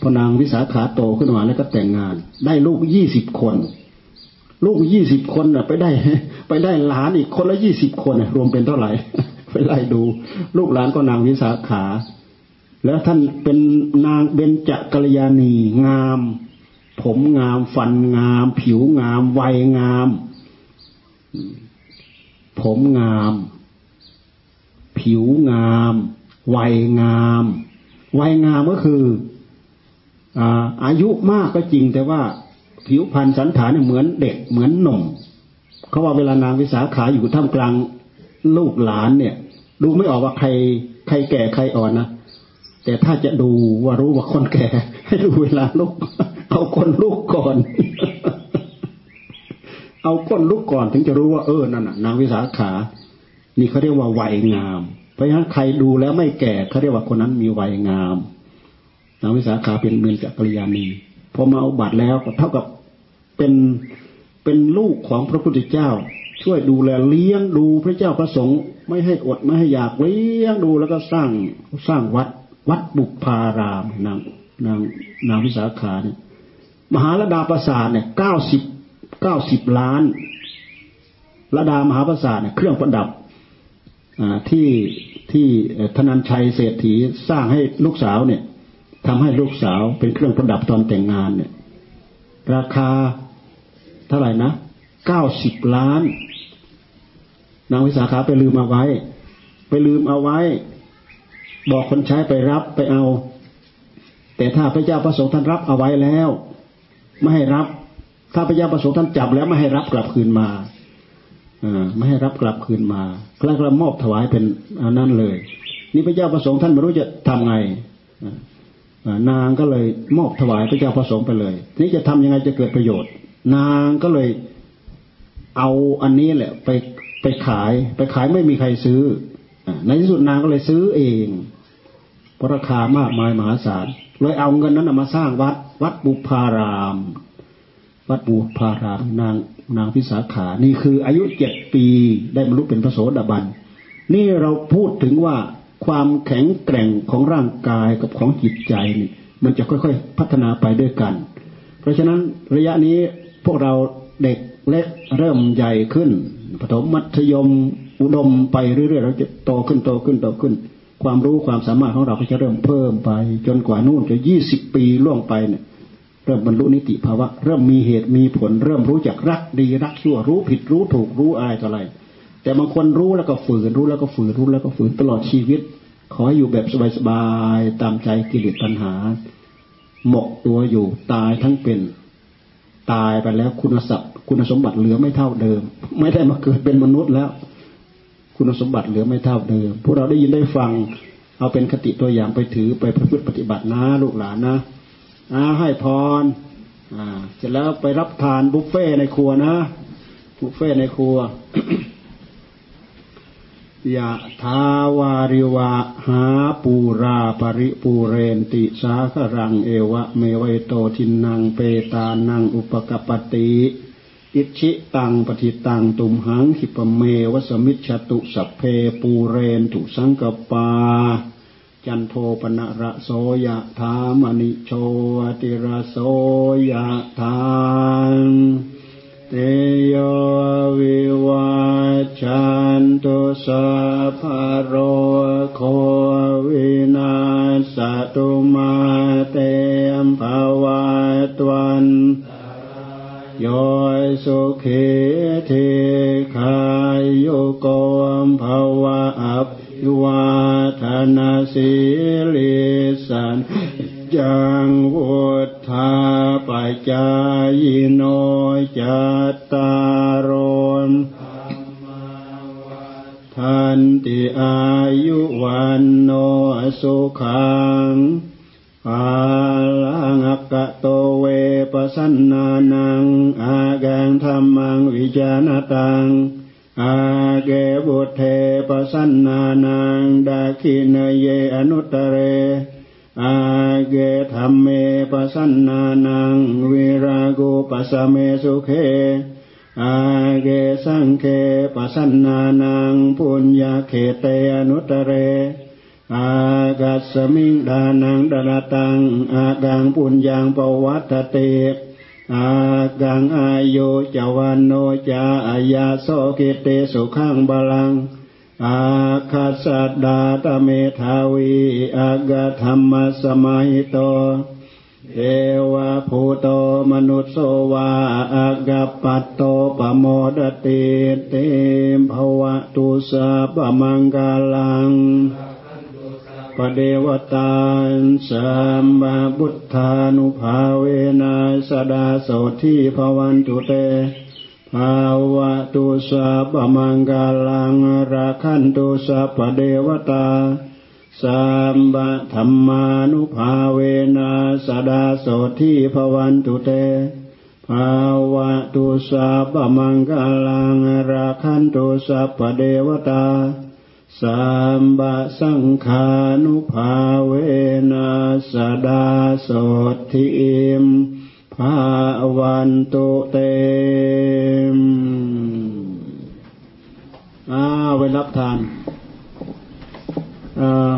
พอนางวิสาขาโตขึ้นมาแล้วก็แต่งงาน ได้ลูกยี่สิบคน ลูกยี่สิบคนน่ะไปได้ ไปได้หลานอีกคนละยี่สิบคนรวมเป็นเท่าไหร่ไปไล่ดู ลูกหลานก็นางวิสาขา แล้วท่านเป็นนางเบญจกัลยาณีงาม ผมงาม ฟันงาม ผิวงาม วัยงาม ผมงาม ผิวงาม วัยงาม วัยงามก็คือ อายุมากก็จริงแต่ว่าผิวพรรณสันฐานเหมือนเด็กเหมือนหนุ่มเขาว่าเวลานางวิสาขาอยู่ท่ามกลางลูกหลานเนี่ย ดูไม่ออกว่าใครใครแก่ใครอ่อนนะแต่ถ้าจะดูว่ารู้ว่าคนแก่ ให้ดูเวลาลุก เอาคนลุกก่อน เอาก้นลุกก่อนถึงจะรู้ว่าเออนั่นน่ะนางวิสาขา นี่เขาเรียกว่าวัยงาม เพราะฉะนั้นใครดูแล้วไม่แก่เขาเรียกว่าคนนั้นมีวัยงาม นางวิสาขาเป็นเมือนจักริยานีพอมาเอาบัตรแล้วก็เท่ากับเป็นเป็นลูกของพระพุทธเจ้า ช่วยดูแลเลี้ยงดูพระเจ้าพระสงฆ์ไม่ให้อดไม่ให้อยากเลี้ยงดูแล้วก็สร้างสร้างวัด วัดบุพารามนางนางนางวิสาขาเนี่ยมหาลดาประสาทเนี่ยเก้าสิบเก้าสิบล้านระดามหาประสาทเนี่ยเครื่องประดับที่ที่ธนันชัยเศรษฐีสร้างให้ลูกสาวเนี่ย ทำให้ลูกสาวเป็นเครื่องประดับตอนแต่งงานเนี่ย ราคาเท่าไหร่นะเก้าสิบล้าน นางวิสาขาไปลืมเอาไว้ ไปลืมเอาไว้ บอกคนใช้ไปรับไปเอา แต่ถ้าพระเจ้าประสงค์ท่านรับเอาไว้แล้ว ไม่ให้รับ ถ้าพระเจ้าประสงค์ท่านจับแล้วไม่ให้รับกลับคืนมาอไม่ให้รับกลับคืนมาแล้วก็มอบถวายเป็นอันนั้นเลย นี่พระเจ้าประสงค์ท่านไม่รู้จะทำไง นางก็เลยมอบถวายพระเจ้าประสงค์ไปเลยนี่จะทำยังไงจะเกิดประโยชน์ นางก็เลยเอาอันนี้แหละ ไปไปขาย ไปขายไม่มีใครซื้อในที่สุดนางก็เลยซื้อเองเพราะราคามากมายมหาศาลเลยเอาเงินนั้นมาสร้างวัด วัดบุพาราม วัดบุพารามนางนางพิสาขา นี่คืออายุเจ็ดปีได้บรรลุเป็นพระโสดาบัน นี่เราพูดถึงว่า ความแข็งแกร่งของร่างกายกับของจิตใจนี่มันจะค่อยๆ พัฒนาไปด้วยกัน เพราะฉะนั้นระยะนี้พวกเราเด็กเล็กเริ่มใหญ่ขึ้นปฐมมัธยมอุดมไปเรื่อยๆเราจะโตขึ้นโตขึ้นโตขึ้น ความรู้ความสามารถของเราก็จะเริ่มเพิ่มไป จนกว่านู่นจะยี่สิบปีล่วงไปเนี่ยเริ่มบรรลุนิติภาวะ เริ่มมีเหตุมีผล เริ่มรู้จักรักดีรักชั่วรู้ผิดรู้ถูกรู้อะไรต่ออะไร แต่บางคนรู้แล้วก็ฝืนรู้แล้วก็ฝืนรู้แล้วก็ฝืนตลอดชีวิต ขอให้อยู่แบบสบายๆตามใจกิเลสตัณหา หมกตัวอยู่ตายทั้งเป็น ตายไปแล้วคุณศัพท์คุณสมบัติเหลือไม่เท่าเดิม ไม่ได้มาเกิดเป็นมนุษย์แล้ว คุณสมบัติเหลือไม่เท่าเดิม พวกเราได้ยินได้ฟัง เอาเป็นคติตัวอย่างไปถือไปประพฤติปฏิบัตินะลูกหลานนะอาให้พรอ่าเสร็จแล้วไปรับทานบุฟเฟ่ในครัวนะบุฟเฟ่ในครัว ยะถาวาริวะหาปูรา ปะริปูเรนติสาคะรังเอวะเมวะ อิโตทินนังเปตานังอุปะกัปปะติอิจฉิตังปัตถิตังตุมหังขิปปะเมวะ สะมิชฌะตุสัพเพปูเรนตุสังกัปปา จันโทปัณณะระโสยะถา มะณิโชติระโสยะถา ตโยวิวาจันตุสัพโรโควินาสตุมาเตมภาวะตวันโยสุขีเทคายโยโกมภาวะอัพวาธนาสิลิสันจังวุธาปัจจายโน จตารมทันติอายุวันโนสุขังอาลังอกะโตเวปสันนานัง อาแกงธรรมังวิจานตัง อาเกบุเทปสันนานังดาคินเยอนุตเร อาเกธรรมเมปสันนานังวิรากุปสเมสุเคอาเกสังเคปสันนานังปุญญาเขเตอนุตเร อากัสมิงดานังดาตังอากังปุญญังปวัตเตอากังอายุจวันโนจาอายาโสกิเตสุขังบาลัง อาคาสัตดาตเมทาวีอากาธรรมสมัยโตเทวะภูโตมนุสโสวาอากาปัตโตปโมดติเตมภวะตุสาปมังกาลังพเดวตาสัมมาบุทธานุภาเวนะสดาโสที่ภวันตุเต ภาวะตุสัพมังกาลังราคันตุสัพเดวตาสัมบะธรรมานุภาเวนะสดาโสที่ภวันตุเตภาวะตุสัพมังกาลังราคันตุสัพเดวตาสัมบะสังฆานุภาเวนะสดาโสทิม ภาวันตุเตมอ้าวไปรับทานอ่า